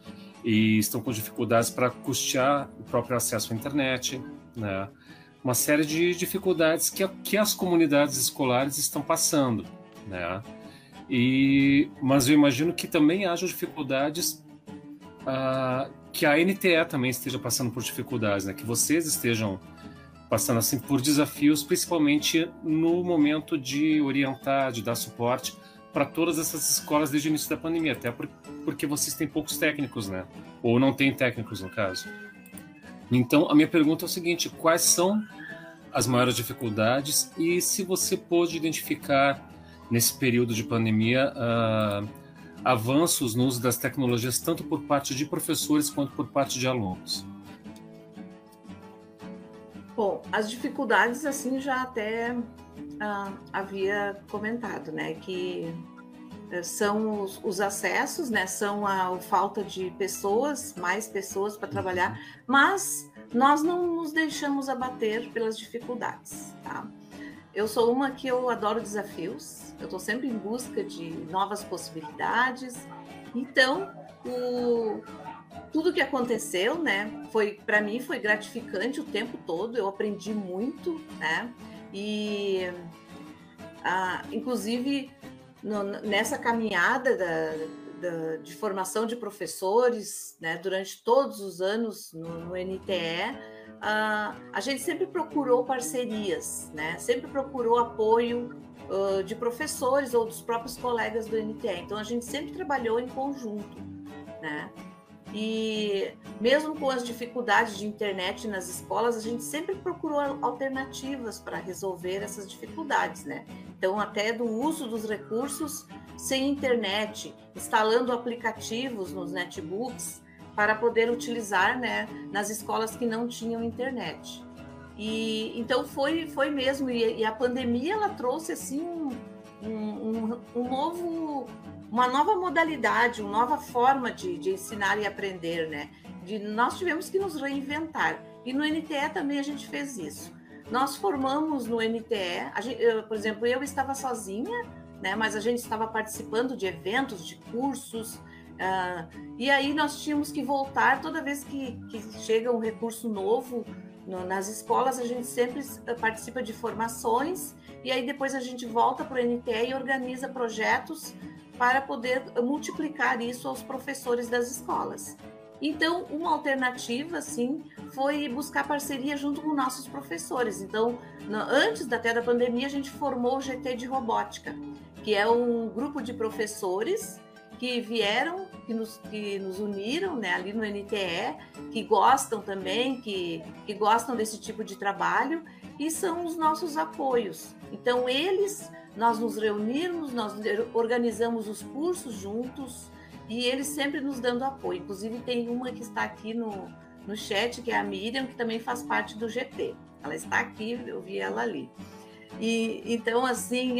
e estão com dificuldades para custear o próprio acesso à internet, né? Uma série de dificuldades que, que as comunidades escolares estão passando, né? E, mas eu imagino que também haja dificuldades uh, que a NTE também esteja passando por dificuldades, né? Que vocês estejam passando assim por desafios, principalmente no momento de orientar, de dar suporte para todas essas escolas desde o início da pandemia, até porque vocês têm poucos técnicos, né? Ou não têm técnicos, no caso. Então, a minha pergunta é o seguinte: quais são as maiores dificuldades e se você pôde identificar nesse período de pandemia uh, avanços no uso das tecnologias, tanto por parte de professores quanto por parte de alunos? Bom, as dificuldades, assim, já até uh, havia comentado, né? Que uh, são os, os, acessos, né? São a, a, falta de pessoas, mais pessoas para trabalhar, uhum. mas nós não nos deixamos abater pelas dificuldades, tá? Eu sou uma que eu adoro desafios, eu estou sempre em busca de novas possibilidades. Então, o, tudo que aconteceu, né, foi para mim foi gratificante o tempo todo. Eu aprendi muito, né, e ah, inclusive no, nessa caminhada da, da, de formação de professores, né, durante todos os anos no, no NTE, ah, a gente sempre procurou parcerias, né, sempre procurou apoio uh, de professores ou dos próprios colegas do NTE. Então a gente sempre trabalhou em conjunto, né? E mesmo com as dificuldades de internet nas escolas, a gente sempre procurou alternativas para resolver essas dificuldades, né? Então, até do uso dos recursos sem internet, instalando aplicativos nos netbooks para poder utilizar, né, nas escolas que não tinham internet. E então foi foi mesmo e, e a pandemia ela trouxe assim um, um, um novo uma nova modalidade, uma nova forma de, de ensinar e aprender, né? De, nós tivemos que nos reinventar. E no NTE também a gente fez isso. Nós formamos no NTE, gente, eu, por exemplo, eu estava sozinha, né? Mas a gente estava participando de eventos, de cursos, uh, e aí nós tínhamos que voltar toda vez que, que chega um recurso novo no, nas escolas, a gente sempre participa de formações e aí depois a gente volta para o NTE e organiza projetos para poder multiplicar isso aos professores das escolas. Então, uma alternativa, sim, foi buscar parceria junto com nossos professores. Então, antes até da pandemia, a gente formou o GT de Robótica, que é um grupo de professores que vieram, que nos, que nos uniram né, ali no NTE, que gostam também, que, que gostam desse tipo de trabalho e são os nossos apoios. Então, eles nós nos reunimos, nós organizamos os cursos juntos e eles sempre nos dando apoio. Inclusive, tem uma que está aqui no, no chat, que é a Miriam, que também faz parte do GT. Ela está aqui, eu vi ela ali. E então, assim,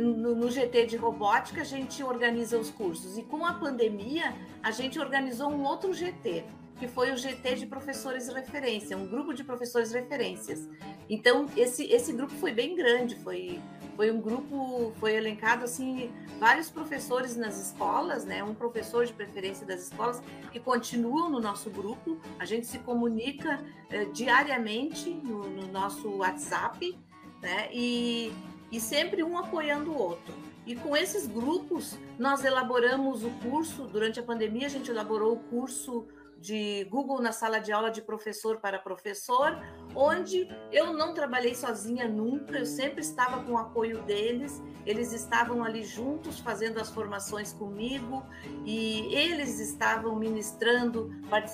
no, no GT de robótica, a gente organiza os cursos. E com a pandemia, a gente organizou um outro GT que foi o GT de professores referência, um grupo de professores referências. Então, esse, esse grupo foi bem grande, foi, foi um grupo, foi elencado assim, vários professores nas escolas, né? Um professor de preferência das escolas que continuam no nosso grupo. A gente se comunica eh, diariamente no, no, nosso WhatsApp, né? E, e sempre um apoiando o outro. E com esses grupos, nós elaboramos o curso, durante a pandemia, a gente elaborou o curso de Google na sala de aula de professor para professor, onde eu não trabalhei sozinha nunca, eu sempre estava com o apoio deles, eles estavam ali juntos fazendo as formações comigo e eles estavam ministrando,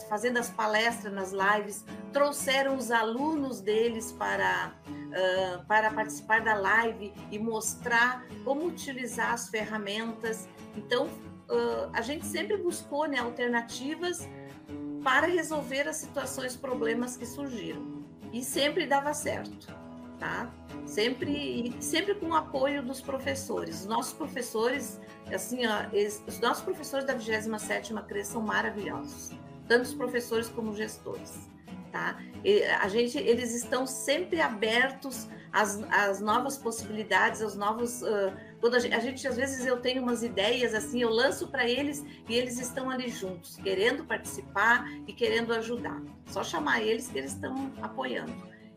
fazendo as palestras nas lives, trouxeram os alunos deles para, uh, para participar da live e mostrar como utilizar as ferramentas. Então, uh, a gente sempre buscou né, alternativas para resolver as situações, problemas que surgiram. E sempre dava certo, tá? Sempre, sempre com o apoio dos professores. Os nossos professores, assim, ó, eles, os nossos professores da 27ª CRE são maravilhosos, tanto os professores como os gestores. tá? A gente, eles estão sempre abertos às, às novas possibilidades, aos novos. Uh, quando a gente, às vezes, eu tenho umas ideias assim, eu lanço para eles e eles estão ali juntos, querendo participar e querendo ajudar. Só chamar eles que eles estão apoiando.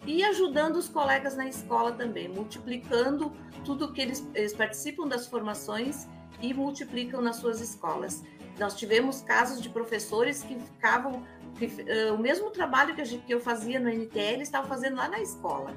E ajudando os colegas na escola também, multiplicando tudo que eles, eles participam das formações e multiplicam nas suas escolas. Nós tivemos casos de professores que ficavam que, uh, o mesmo trabalho que, a gente, que eu fazia no NTL, estavam fazendo lá na escola.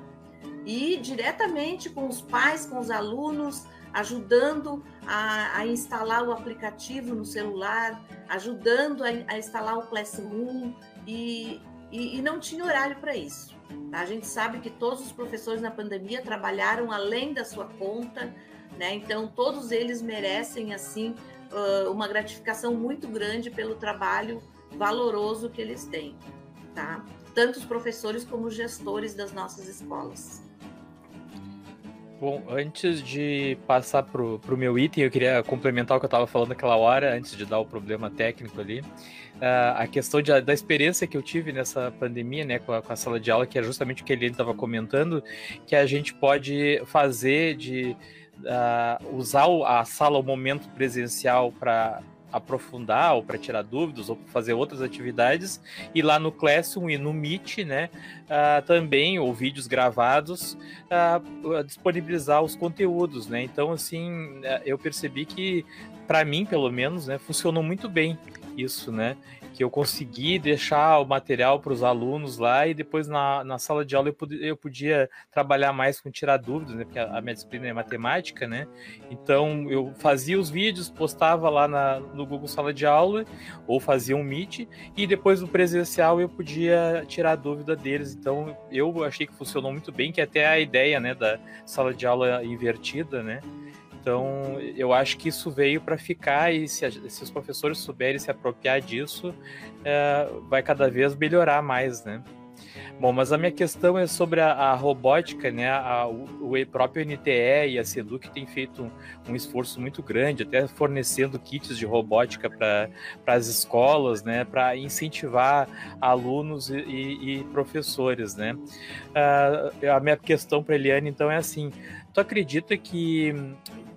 E diretamente com os pais, com os alunos, ajudando a, a instalar o aplicativo no celular, ajudando a, a instalar o Classroom, e, e, e não tinha horário para isso. A gente sabe que todos os professores na pandemia trabalharam além da sua conta, né? então todos eles merecem assim uma gratificação muito grande pelo trabalho valoroso que eles têm, tá? Tanto os professores como os gestores das nossas escolas. Bom, antes de passar para o meu item, eu queria complementar o que eu estava falando naquela hora, antes de dar o problema técnico ali. Uh, a questão de, da experiência que eu tive nessa pandemia, né, com a, com a sala de aula, que é justamente o que ele estava comentando, que a gente pode fazer de uh, usar a sala, o momento presencial para aprofundar ou para tirar dúvidas ou fazer outras atividades e lá no Classroom e no Meet, né, uh, também ou vídeos gravados uh, disponibilizar os conteúdos, né? Então assim eu percebi que para mim pelo menos, né, funcionou muito bem isso, né? Que eu consegui deixar o material para os alunos lá e depois na, na sala de aula eu podia, eu podia trabalhar mais com tirar dúvidas, né? Porque a, a minha disciplina é matemática, né? Então eu fazia os vídeos, postava lá na, no Google Sala de Aula ou fazia um Meet e depois no presencial eu podia tirar dúvida deles. Então eu achei que funcionou muito bem, que é até a ideia, né, da sala de aula invertida, né? Então, eu acho que isso veio para ficar e se, se, os professores souberem se apropriar disso, é, vai cada vez melhorar mais, né? Bom, mas a minha questão é sobre a, a robótica, né? A, o, o, próprio NTE e a SEDUC tem feito um, um, esforço muito grande, até fornecendo kits de robótica para as escolas, né? Para incentivar alunos e, e, e professores, né? Uh, a minha questão para Eliane, então, é assim: tu acredita que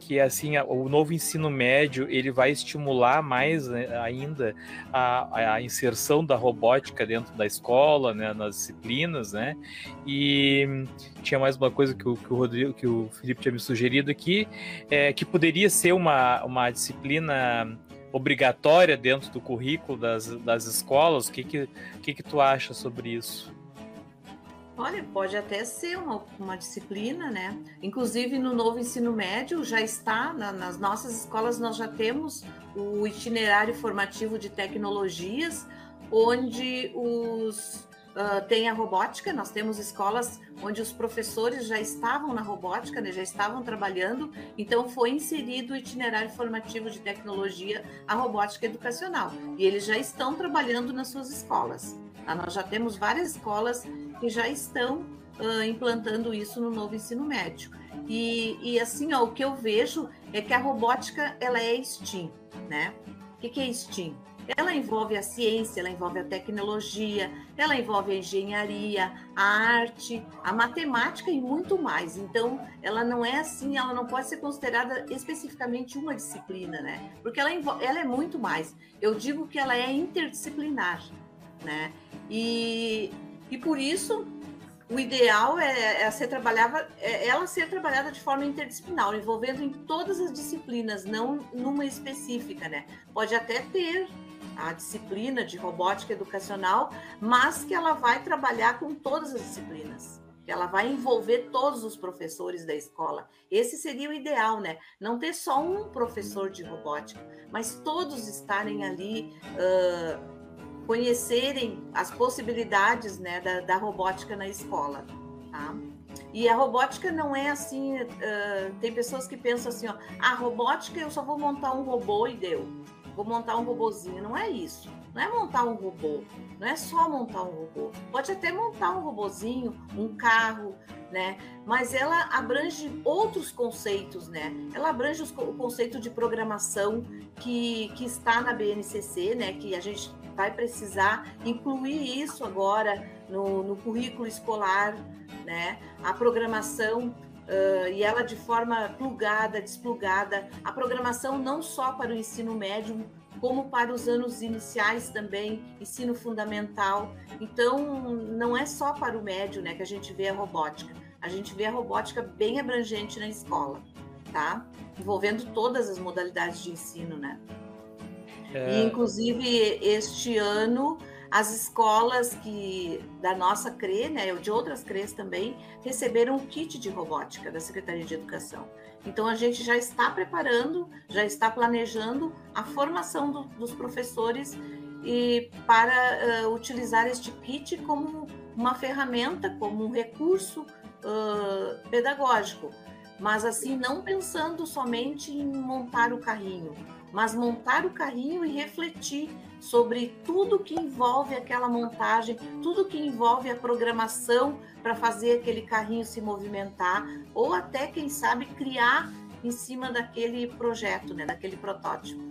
que assim o novo ensino médio ele vai estimular mais né, ainda a, a, inserção da robótica dentro da escola, né, nas disciplinas, né? E tinha mais uma coisa que o, que o Rodrigo, que o Felipe tinha me sugerido aqui, é, que poderia ser uma, uma disciplina obrigatória dentro do currículo das, das escolas. O que que, que que tu acha sobre isso? Olha, pode até ser uma, uma disciplina, né? Inclusive no novo ensino médio já está, na, nas nossas escolas nós já temos o itinerário formativo de tecnologias, onde os uh, tem a robótica, nós temos escolas onde os professores já estavam na robótica, né, já estavam trabalhando, então foi inserido o itinerário formativo de tecnologia, a robótica educacional, e eles já estão trabalhando nas suas escolas. Tá? Nós já temos várias escolas que já estão uh, implantando isso no novo ensino médio. E, e, assim, ó, o que eu vejo é que a robótica ela é STEAM, né? O que, que é STEAM? Ela envolve a ciência, ela envolve a tecnologia, ela envolve a engenharia, a arte, a matemática e muito mais. Então, ela não é assim, ela não pode ser considerada especificamente uma disciplina, né? Porque ela, ela é muito mais. Eu digo que ela é interdisciplinar, né? E e por isso, o ideal é, é ser trabalhava, é ela ser trabalhada de forma interdisciplinar, envolvendo em todas as disciplinas, não numa específica, né? Pode até ter a disciplina de robótica educacional, mas que ela vai trabalhar com todas as disciplinas. Que ela vai envolver todos os professores da escola. Esse seria o ideal, né? Não ter só um professor de robótica, mas todos estarem ali uh, conhecerem as possibilidades né, da, da robótica na escola. Tá? E a robótica não é assim. Uh, tem pessoas que pensam assim: ó, a robótica eu só vou montar um robô e deu. Vou montar um robozinho. Não é isso. Não é montar um robô. Não é só montar um robô. Pode até montar um robozinho, um carro, né? Mas ela abrange outros conceitos, né? Ela abrange o conceito de programação que, que está na BNCC, né? Que a gente vai precisar incluir isso agora no, no currículo escolar, né? A programação uh, e ela de forma plugada, desplugada, a programação não só para o ensino médio, como para os anos iniciais também, ensino fundamental. Então, não é só para o médio né, que a gente vê a robótica. A gente vê a robótica bem abrangente na escola, tá? Envolvendo todas as modalidades de ensino, né? É... E, inclusive, este ano as escolas que da nossa CRE, né, de outras CREs também, receberam o kit de robótica da Secretaria de Educação. Então a gente já está preparando, já está planejando a formação do, dos professores e para uh, utilizar este kit como uma ferramenta, como um recurso uh, pedagógico, mas assim não pensando somente em montar o carrinho, mas montar o carrinho e refletir sobre tudo que envolve aquela montagem, tudo que envolve a programação para fazer aquele carrinho se movimentar, ou até, quem sabe, criar em cima daquele projeto, né, daquele protótipo.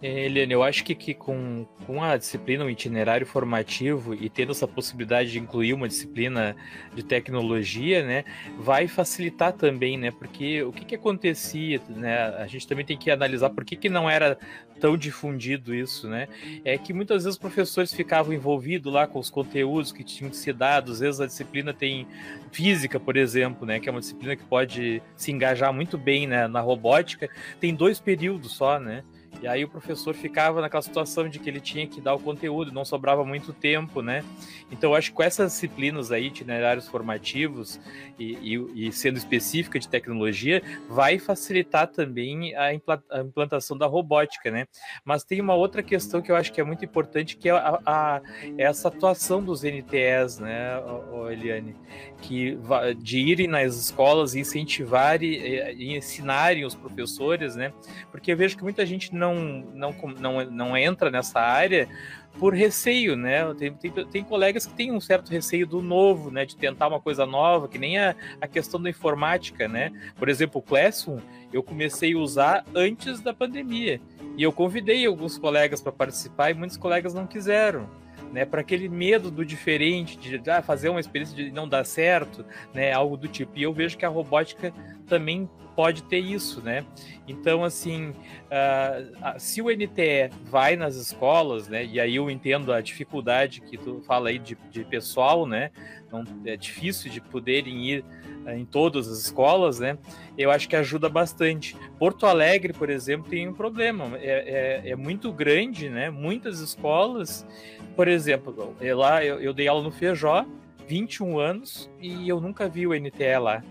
É, Eliane, eu acho que, que com, com a disciplina, o itinerário formativo e tendo essa possibilidade de incluir uma disciplina de tecnologia, né, vai facilitar também, né, porque o que, que acontecia, né, a gente também tem que analisar por que, que não era tão difundido isso, né, é que muitas vezes os professores ficavam envolvidos lá com os conteúdos que tinham que ser dados, às vezes a disciplina tem física, por exemplo, né, que é uma disciplina que pode se engajar muito bem né, na robótica, tem dois períodos só, né, e aí o professor ficava naquela situação de que ele tinha que dar o conteúdo, não sobrava muito tempo, né? Então acho que com essas disciplinas aí, itinerários formativos e, e, e sendo específica de tecnologia, vai facilitar também a implantação da robótica, né? Mas tem uma outra questão que eu acho que é muito importante, que é a, a essa atuação dos NTEs, né, Eliane? Que de irem nas escolas e incentivarem e ensinarem os professores, né? Porque eu vejo que muita gente não não, não, não, entra nessa área por receio, né? Tem, tem, tem, colegas que têm um certo receio do novo, né? De tentar uma coisa nova, que nem a, a questão da informática, né? Por exemplo, o Classroom eu comecei a usar antes da pandemia. E eu convidei alguns colegas para participar e muitos colegas não quiseram. Né, para aquele medo do diferente, de ah, fazer uma experiência de não dar certo, né, algo do tipo. E eu vejo que a robótica também pode ter isso, né? Então, assim, uh, se o NTE vai nas escolas, né? E aí eu entendo a dificuldade que tu fala aí de, de pessoal, né? Não, é difícil de poderem ir uh, em todas as escolas, né? Eu acho que ajuda bastante. Porto Alegre, por exemplo, tem um problema. É, é, é muito grande, né? Muitas escolas, por exemplo, lá eu, eu dei aula no Feijó, 21 anos, e eu nunca vi o NTE lá.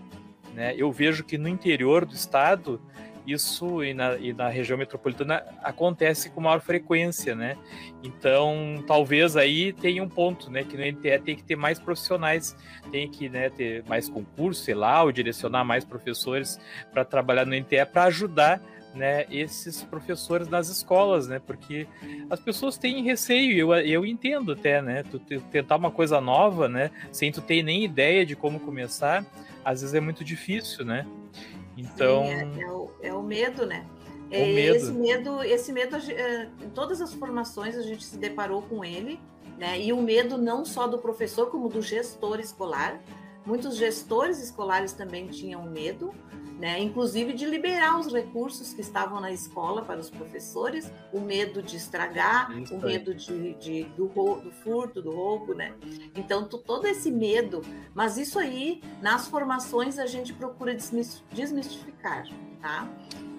Né? Eu vejo que no interior do estado isso e na, e na, região metropolitana acontece com maior frequência, né? Então, talvez aí tenha um ponto, né? Que no NTE tem que ter mais profissionais, tem que né, ter mais concurso, sei lá, ou direcionar mais professores para trabalhar no NTE para ajudar né, esses professores nas escolas, né? Porque as pessoas têm receio, eu, eu entendo até, né? Tu, tentar uma coisa nova, né? Sem tu ter nem ideia de como começar, às vezes é muito difícil, né? Então. Sim, é, é, o, é, o, medo, né? É, medo. Esse medo, esse medo, é, em todas as formações a gente se deparou com ele, né? E o medo não só do professor, como do gestor escolar. Muitos gestores escolares também tinham medo, né? inclusive de liberar os recursos que estavam na escola para os professores, o medo de estragar, Isso o medo de, de do, do, furto, do roubo, né? Então, todo esse medo, mas isso aí, nas formações, a gente procura desmistificar, tá?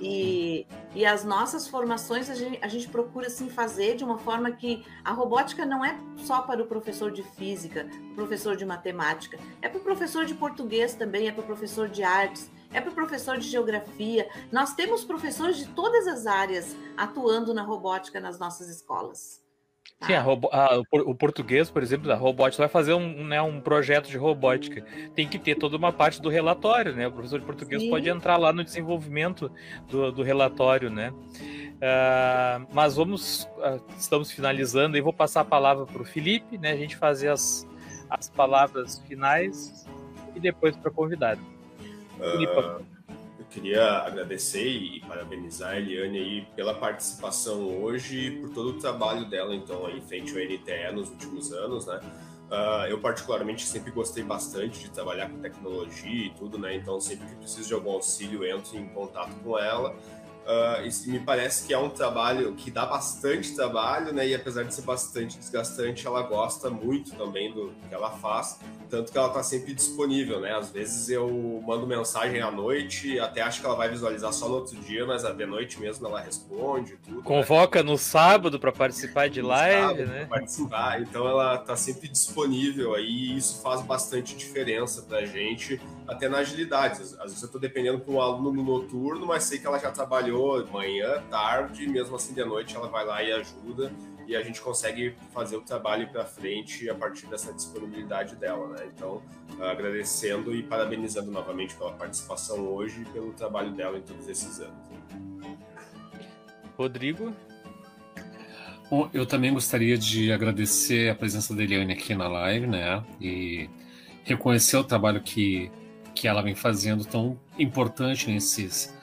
E, e as nossas formações a gente, a gente procura assim fazer de uma forma que a robótica não é só para o professor de física, o professor de matemática, é para o professor de português também, é para o professor de artes, é para o professor de geografia. Nós temos professores de todas as áreas atuando na robótica nas nossas escolas. Tá? Sim, a a, o português, por exemplo, da robótica, vai fazer um, né, um projeto de robótica. Tem que ter toda uma parte do relatório, né? O professor de português Sim. pode entrar lá no desenvolvimento do, do relatório, né? Uh, mas vamos, uh, estamos finalizando e vou passar a palavra para o Felipe, né? A gente fazer as, as palavras finais e depois para convidado. Uh, queria agradecer e parabenizar a Eliane aí pela participação hoje e por todo o trabalho dela, então, aí, frente ao NTE nos últimos anos, né? Uh, eu, particularmente, sempre gostei bastante de trabalhar com tecnologia e tudo, né? Então, sempre que preciso de algum auxílio, entro em contato com ela. Uh, me parece que é um trabalho que dá bastante trabalho, né? E apesar de ser bastante desgastante, ela gosta muito também do que ela faz, tanto que ela está sempre disponível, né? Às vezes eu mando mensagem à noite, até acho que ela vai visualizar só no outro dia, mas de noite mesmo ela responde tudo. Né? Convoca né? no sábado para participar de no live, né? Participar, então ela está sempre disponível aí, e isso faz bastante diferença para a gente, até na agilidade. Às vezes eu estou dependendo para um aluno no noturno, mas sei que ela já trabalhou trabalhou manhã, tarde, mesmo assim de noite ela vai lá e ajuda e a gente consegue fazer o trabalho para frente a partir dessa disponibilidade dela, né? Então, agradecendo e parabenizando novamente pela participação hoje e pelo trabalho dela em todos esses anos. Rodrigo? Bom, eu também gostaria de agradecer a presença da Eliane aqui na live, né? E reconhecer o trabalho que, que ela vem fazendo tão importante nesses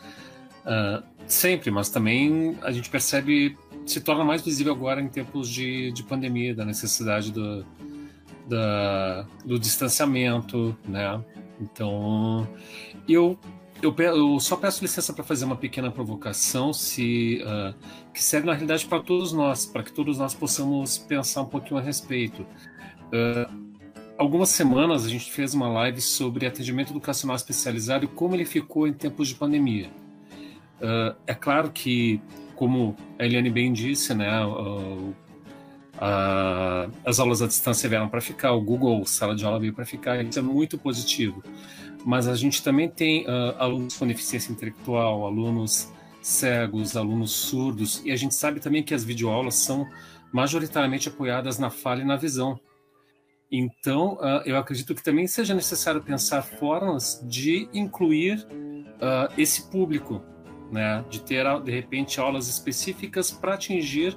uh, Sempre, mas também a gente percebe, se torna mais visível agora em tempos de, de pandemia, da necessidade do, da, do distanciamento, né? Então, eu, eu, eu só peço licença para fazer uma pequena provocação, se uh, que serve na realidade para todos nós, para que todos nós possamos pensar um pouquinho a respeito. Uh, algumas semanas a gente fez uma live sobre atendimento educacional especializado e como ele ficou em tempos de pandemia. Uh, é claro que, como a Eliane bem disse, né, uh, uh, as aulas à distância vieram para ficar, o Google Sala de Aula veio para ficar, isso é muito positivo. Mas a gente também tem alunos com deficiência intelectual, alunos cegos, alunos surdos, e a gente sabe também que as videoaulas são majoritariamente apoiadas na fala e na visão. Então, eu acredito que também seja necessário pensar formas de incluir esse público né? De ter, de repente, aulas específicas para atingir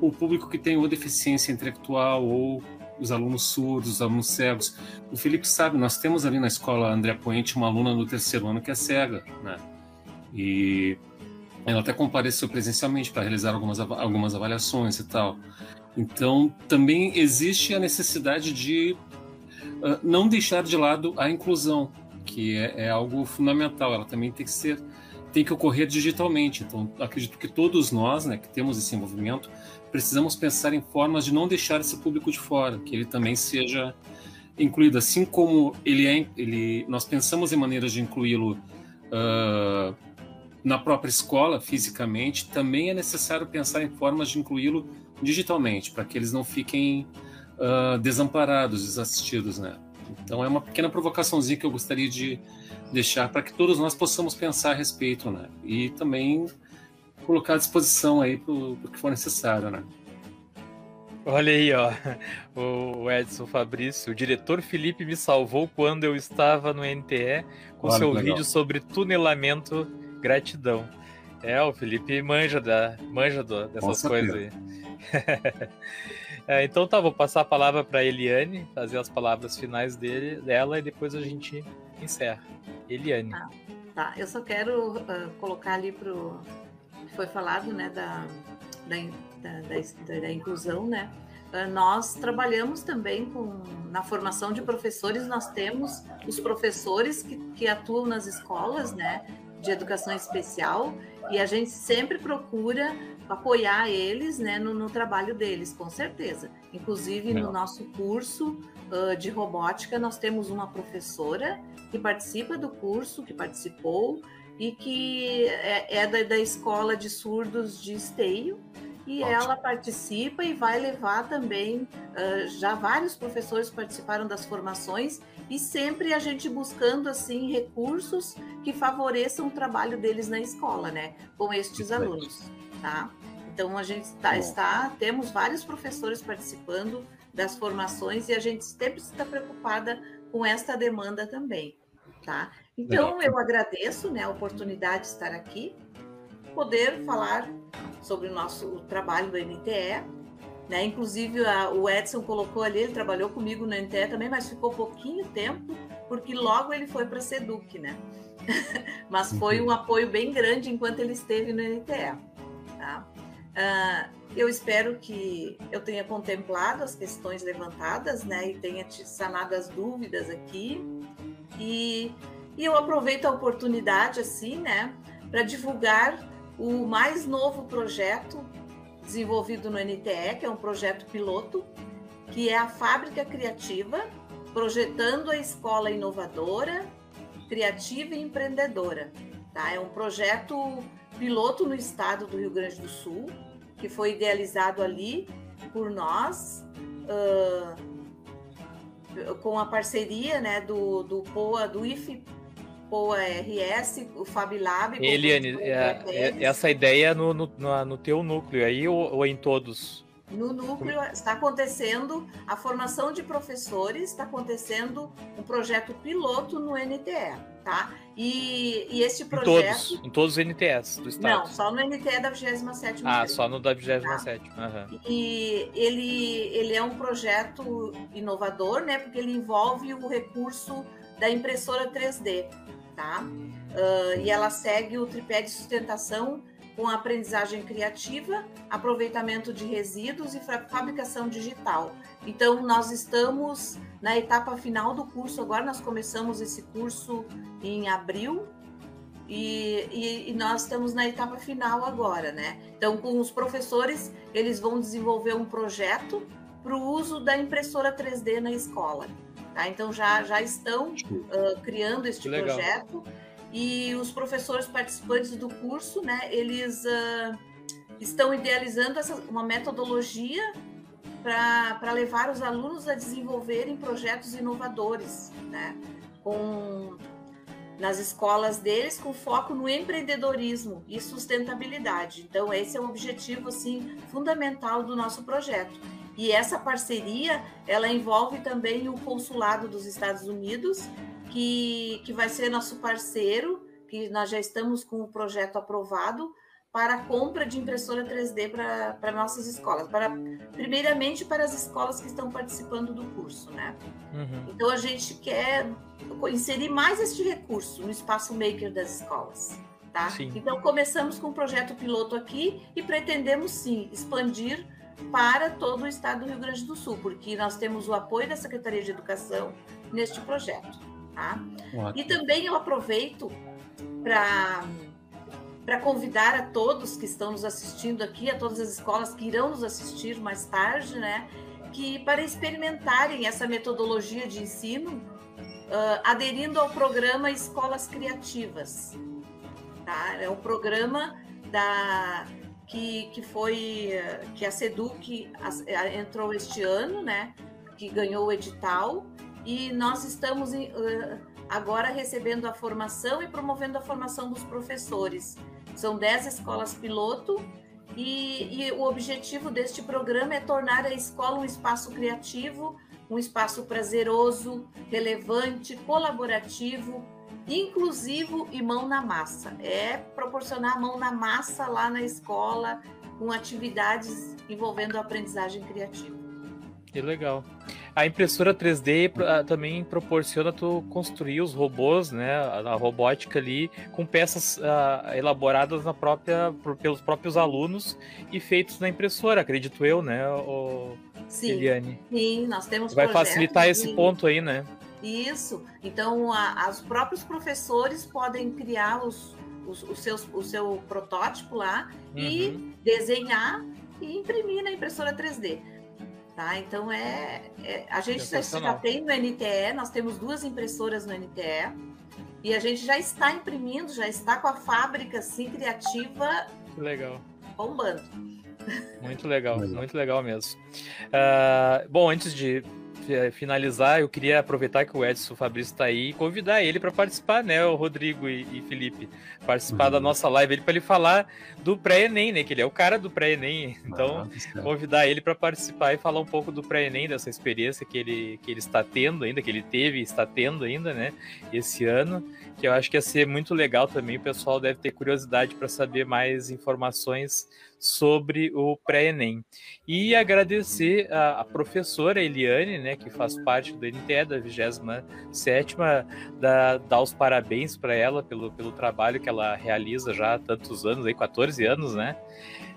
o público que tem ou deficiência intelectual ou os alunos surdos, os alunos cegos. O Felipe sabe, nós temos ali na escola André Poente uma aluna no terceiro ano que é cega, né? E ela até compareceu presencialmente para realizar algumas, algumas avaliações e tal. Então, também existe a necessidade de uh, não deixar de lado a inclusão, que é, é algo fundamental. Ela também tem que ser tem que ocorrer digitalmente. Então, acredito que todos nós, né, que temos esse envolvimento, precisamos pensar em formas de não deixar esse público de fora, que ele também seja incluído, assim como ele é, ele, nós pensamos em maneiras de incluí-lo uh, na própria escola, fisicamente, também é necessário pensar em formas de incluí-lo digitalmente, para que eles não fiquem uh, desamparados, desassistidos, né? Então é uma pequena provocaçãozinha que eu gostaria de deixar para que todos nós possamos pensar a respeito, né? E também colocar à disposição aí para o que for necessário, né? Olha aí, ó, o Edson Fabrício, o diretor Felipe me salvou quando eu estava no NTE com Olha, seu vídeo sobre tunelamento gratidão. É, o Felipe manja, da, manja do, dessas coisas aí. é, então tá, vou passar a palavra para Eliane, fazer as palavras finais dele, dela e depois a gente encerra. Eliane. Ah, tá, eu só quero uh, colocar ali pro foi falado, né, da, da, da, da inclusão, né? Uh, nós trabalhamos também com na formação de professores, nós temos os professores que, que atuam nas escolas, né, de educação especial, e a gente sempre procura apoiar eles, né, no, no trabalho deles, com certeza. Inclusive no nosso curso uh, de robótica, nós temos uma professora que participa do curso, que participou e que é, é da, da, escola de surdos de Esteio. E Ótimo. ela participa e vai levar também. Uh, já vários professores participaram das formações e sempre a gente buscando assim recursos que favoreçam o trabalho deles na escola, né? Com estes alunos, tá? Então a gente tá, está, temos vários professores participando das formações e a gente sempre está preocupada com esta demanda também tá? Então Legal. eu agradeço, né, a oportunidade de estar aqui, poder falar sobre o nosso o trabalho do NTE, né? Inclusive a, o Edson colocou ali, ele trabalhou comigo no NTE também, mas ficou pouquinho tempo, porque logo ele foi para a Seduc, né? Mas foi uhum. um apoio bem grande enquanto ele esteve no NTE. Tá? Uh, eu espero que eu tenha contemplado as questões levantadas, né, e tenha sanado as dúvidas aqui. E, e eu aproveito a oportunidade, assim, né, para divulgar o mais novo projeto desenvolvido no NTE, que é um projeto piloto, que é a Fábrica Criativa, projetando a escola inovadora, criativa e empreendedora. Tá? É um projeto piloto no estado do Rio Grande do Sul, que foi idealizado ali por nós, uh, com a parceria né, do, do POA, do IFE POA RS, o FabLab. Eliane, é, é, essa ideia é no, no, no teu núcleo aí ou, ou em todos? No núcleo está acontecendo a formação de professores, está acontecendo um projeto piloto no NTE, tá? E, e este projeto. Em todos, em todos os NTS do Estado. Não, só no NTE da 27. Ah, só no da 27. Tá? Uhum. E ele, ele é um projeto inovador, né? Porque ele envolve o recurso da impressora 3D, tá? Uh, e ela segue o tripé de sustentação com aprendizagem criativa, aproveitamento de resíduos e fabricação digital. Então, nós estamos na etapa final do curso, agora nós começamos esse curso em abril e, e, e, nós estamos na etapa final agora, né? Então, com os professores, eles vão desenvolver um projeto para o uso da impressora 3D na escola. Tá? Então, já, já estão uh, criando este projeto e os professores participantes do curso, né, eles uh, estão idealizando essa, uma metodologia para levar os alunos a desenvolverem projetos inovadores, né, com, nas escolas deles, com foco no empreendedorismo e sustentabilidade. Então, esse é um objetivo assim fundamental do nosso projeto. E essa parceria, ela envolve também o consulado dos Estados Unidos que, que vai ser nosso parceiro, que nós já estamos com o projeto aprovado para a compra de impressora 3D para, para nossas escolas, para primeiramente para as escolas que estão participando do curso, né? Uhum. Então a gente quer inserir mais este recurso no espaço maker das escolas, tá? Sim. Então começamos com um projeto piloto aqui e pretendemos sim expandir para todo o estado do Rio Grande do Sul, porque nós temos o apoio da Secretaria de Educação neste projeto. Tá? E também eu aproveito para para convidar a todos que estão nos assistindo aqui, a todas as escolas que irão nos assistir mais tarde, né, que para experimentarem essa metodologia de ensino, uh, aderindo ao programa Escolas Criativas. Tá? É um programa da que, que foi que a Seduc entrou este ano, né, que ganhou o edital e nós estamos agora recebendo a formação e promovendo a formação dos professores. São 10 escolas piloto e, e, o objetivo deste programa é tornar a escola um espaço criativo, um espaço prazeroso, relevante, colaborativo, inclusivo e mão na massa. É proporcionar mão na massa lá na escola com atividades envolvendo a aprendizagem criativa. Que legal. A impressora 3D ah, também proporciona tu construir os robôs, né, a, robótica ali, com peças uh, elaboradas na própria, por, pelos próprios alunos e feitos na impressora, acredito eu, né, o sim, Eliane? Sim, nós temos Vai facilitar esse ponto aí, né? Isso. Então, a, os próprios professores podem criar os, os, os seus, o seu protótipo lá uhum. e desenhar e imprimir na impressora 3D. Tá? Então é, é a gente já, já tem no NTE, nós temos duas impressoras no NTE e a gente já está imprimindo, já está com a fábrica assim criativa. Legal. Bombando. Muito legal, muito legal mesmo. Uh, bom, antes de finalizar, eu queria aproveitar que o Edson Fabrício está aí e convidar ele para participar, né, o Rodrigo e, e Felipe, participar uhum. da nossa live ele para ele falar do pré-ENEM, né, que ele é o cara do pré-ENEM. Então, ah, convidar ele para participar e falar um pouco do pré-ENEM, dessa experiência que ele, que ele está tendo ainda, que ele teve e está tendo ainda, né, esse ano, que eu acho que ia ser muito legal também, o pessoal deve ter curiosidade para saber mais informações sobre o pré-ENEM. E agradecer a, a, professora Eliane, né, que faz parte do NTE da 27 da, dar os parabéns para ela pelo, pelo trabalho que ela realiza já há tantos anos, aí, 14 anos, né?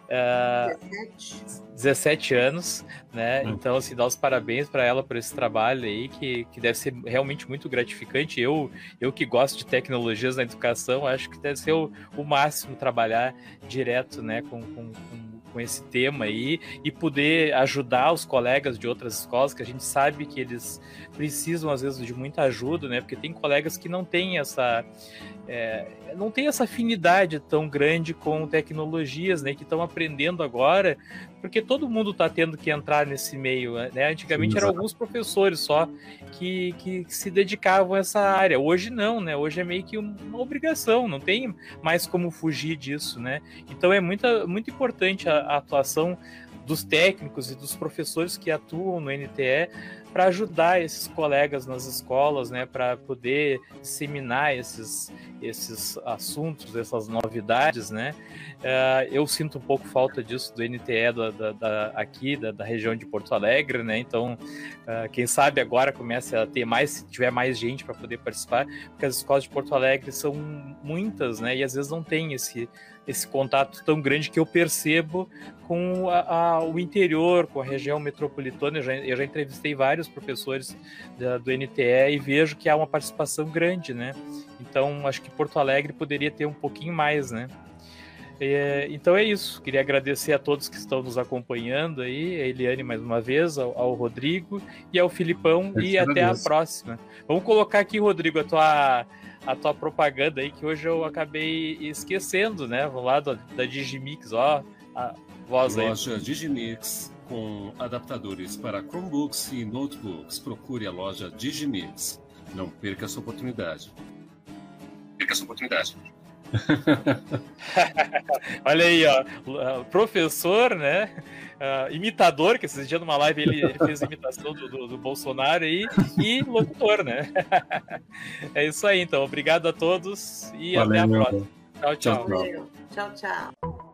Uh, 17. 17 anos, né? Hum. Então, assim, dar os parabéns para ela por esse trabalho aí, que, que deve ser realmente muito gratificante. Eu, eu que gosto de tecnologias na educação, acho que deve ser o, o máximo trabalhar direto, né, com, com, com com esse tema aí e poder ajudar os colegas de outras escolas que a gente sabe que eles precisam às vezes de muita ajuda, né? Porque tem colegas que não têm essa é, não tem essa afinidade tão grande com tecnologias, né? Que estão aprendendo agora, porque todo mundo está tendo que entrar nesse meio, né? Antigamente eram alguns professores só que, que, que, se dedicavam a essa área. Hoje não, né? Hoje é meio que uma obrigação, não tem mais como fugir disso, né? Então é muito, muito importante a, a atuação dos técnicos e dos professores que atuam no NTE para ajudar esses colegas nas escolas, né, para poder disseminar esses, esses assuntos, essas novidades, né. Uh, eu sinto um pouco falta disso do NTE da, da, da aqui, da, da, região de Porto Alegre, né, então uh, quem sabe agora comece a ter mais, se tiver mais gente para poder participar, porque as escolas de Porto Alegre são muitas, né, e às vezes não tem esse esse contato tão grande que eu percebo com a, a, o interior, com a região metropolitana. Eu já, eu já entrevistei vários professores da, do NTE e vejo que há uma participação grande, né? Então, acho que Porto Alegre poderia ter um pouquinho mais, né? É, então é isso. Queria agradecer a todos que estão nos acompanhando aí, a Eliane mais uma vez, ao, ao Rodrigo e ao Filipão, eu e até a próxima. Vamos colocar aqui, Rodrigo, a tua a tua propaganda aí, que hoje eu acabei esquecendo, né? Vamos lá da, da Digimix, ó, a voz aí. Loja Digimix com adaptadores para Chromebooks e notebooks. Procure a loja Digimix. Não perca essa oportunidade. Perca essa oportunidade. Olha aí, ó, professor, né? Uh, imitador, que esses dias numa live ele, ele fez imitação do, do, do, Bolsonaro aí, e locutor, né? é isso aí, então. Obrigado a todos e Valeu, até a próxima. Tchau, tchau. Tchau, tchau.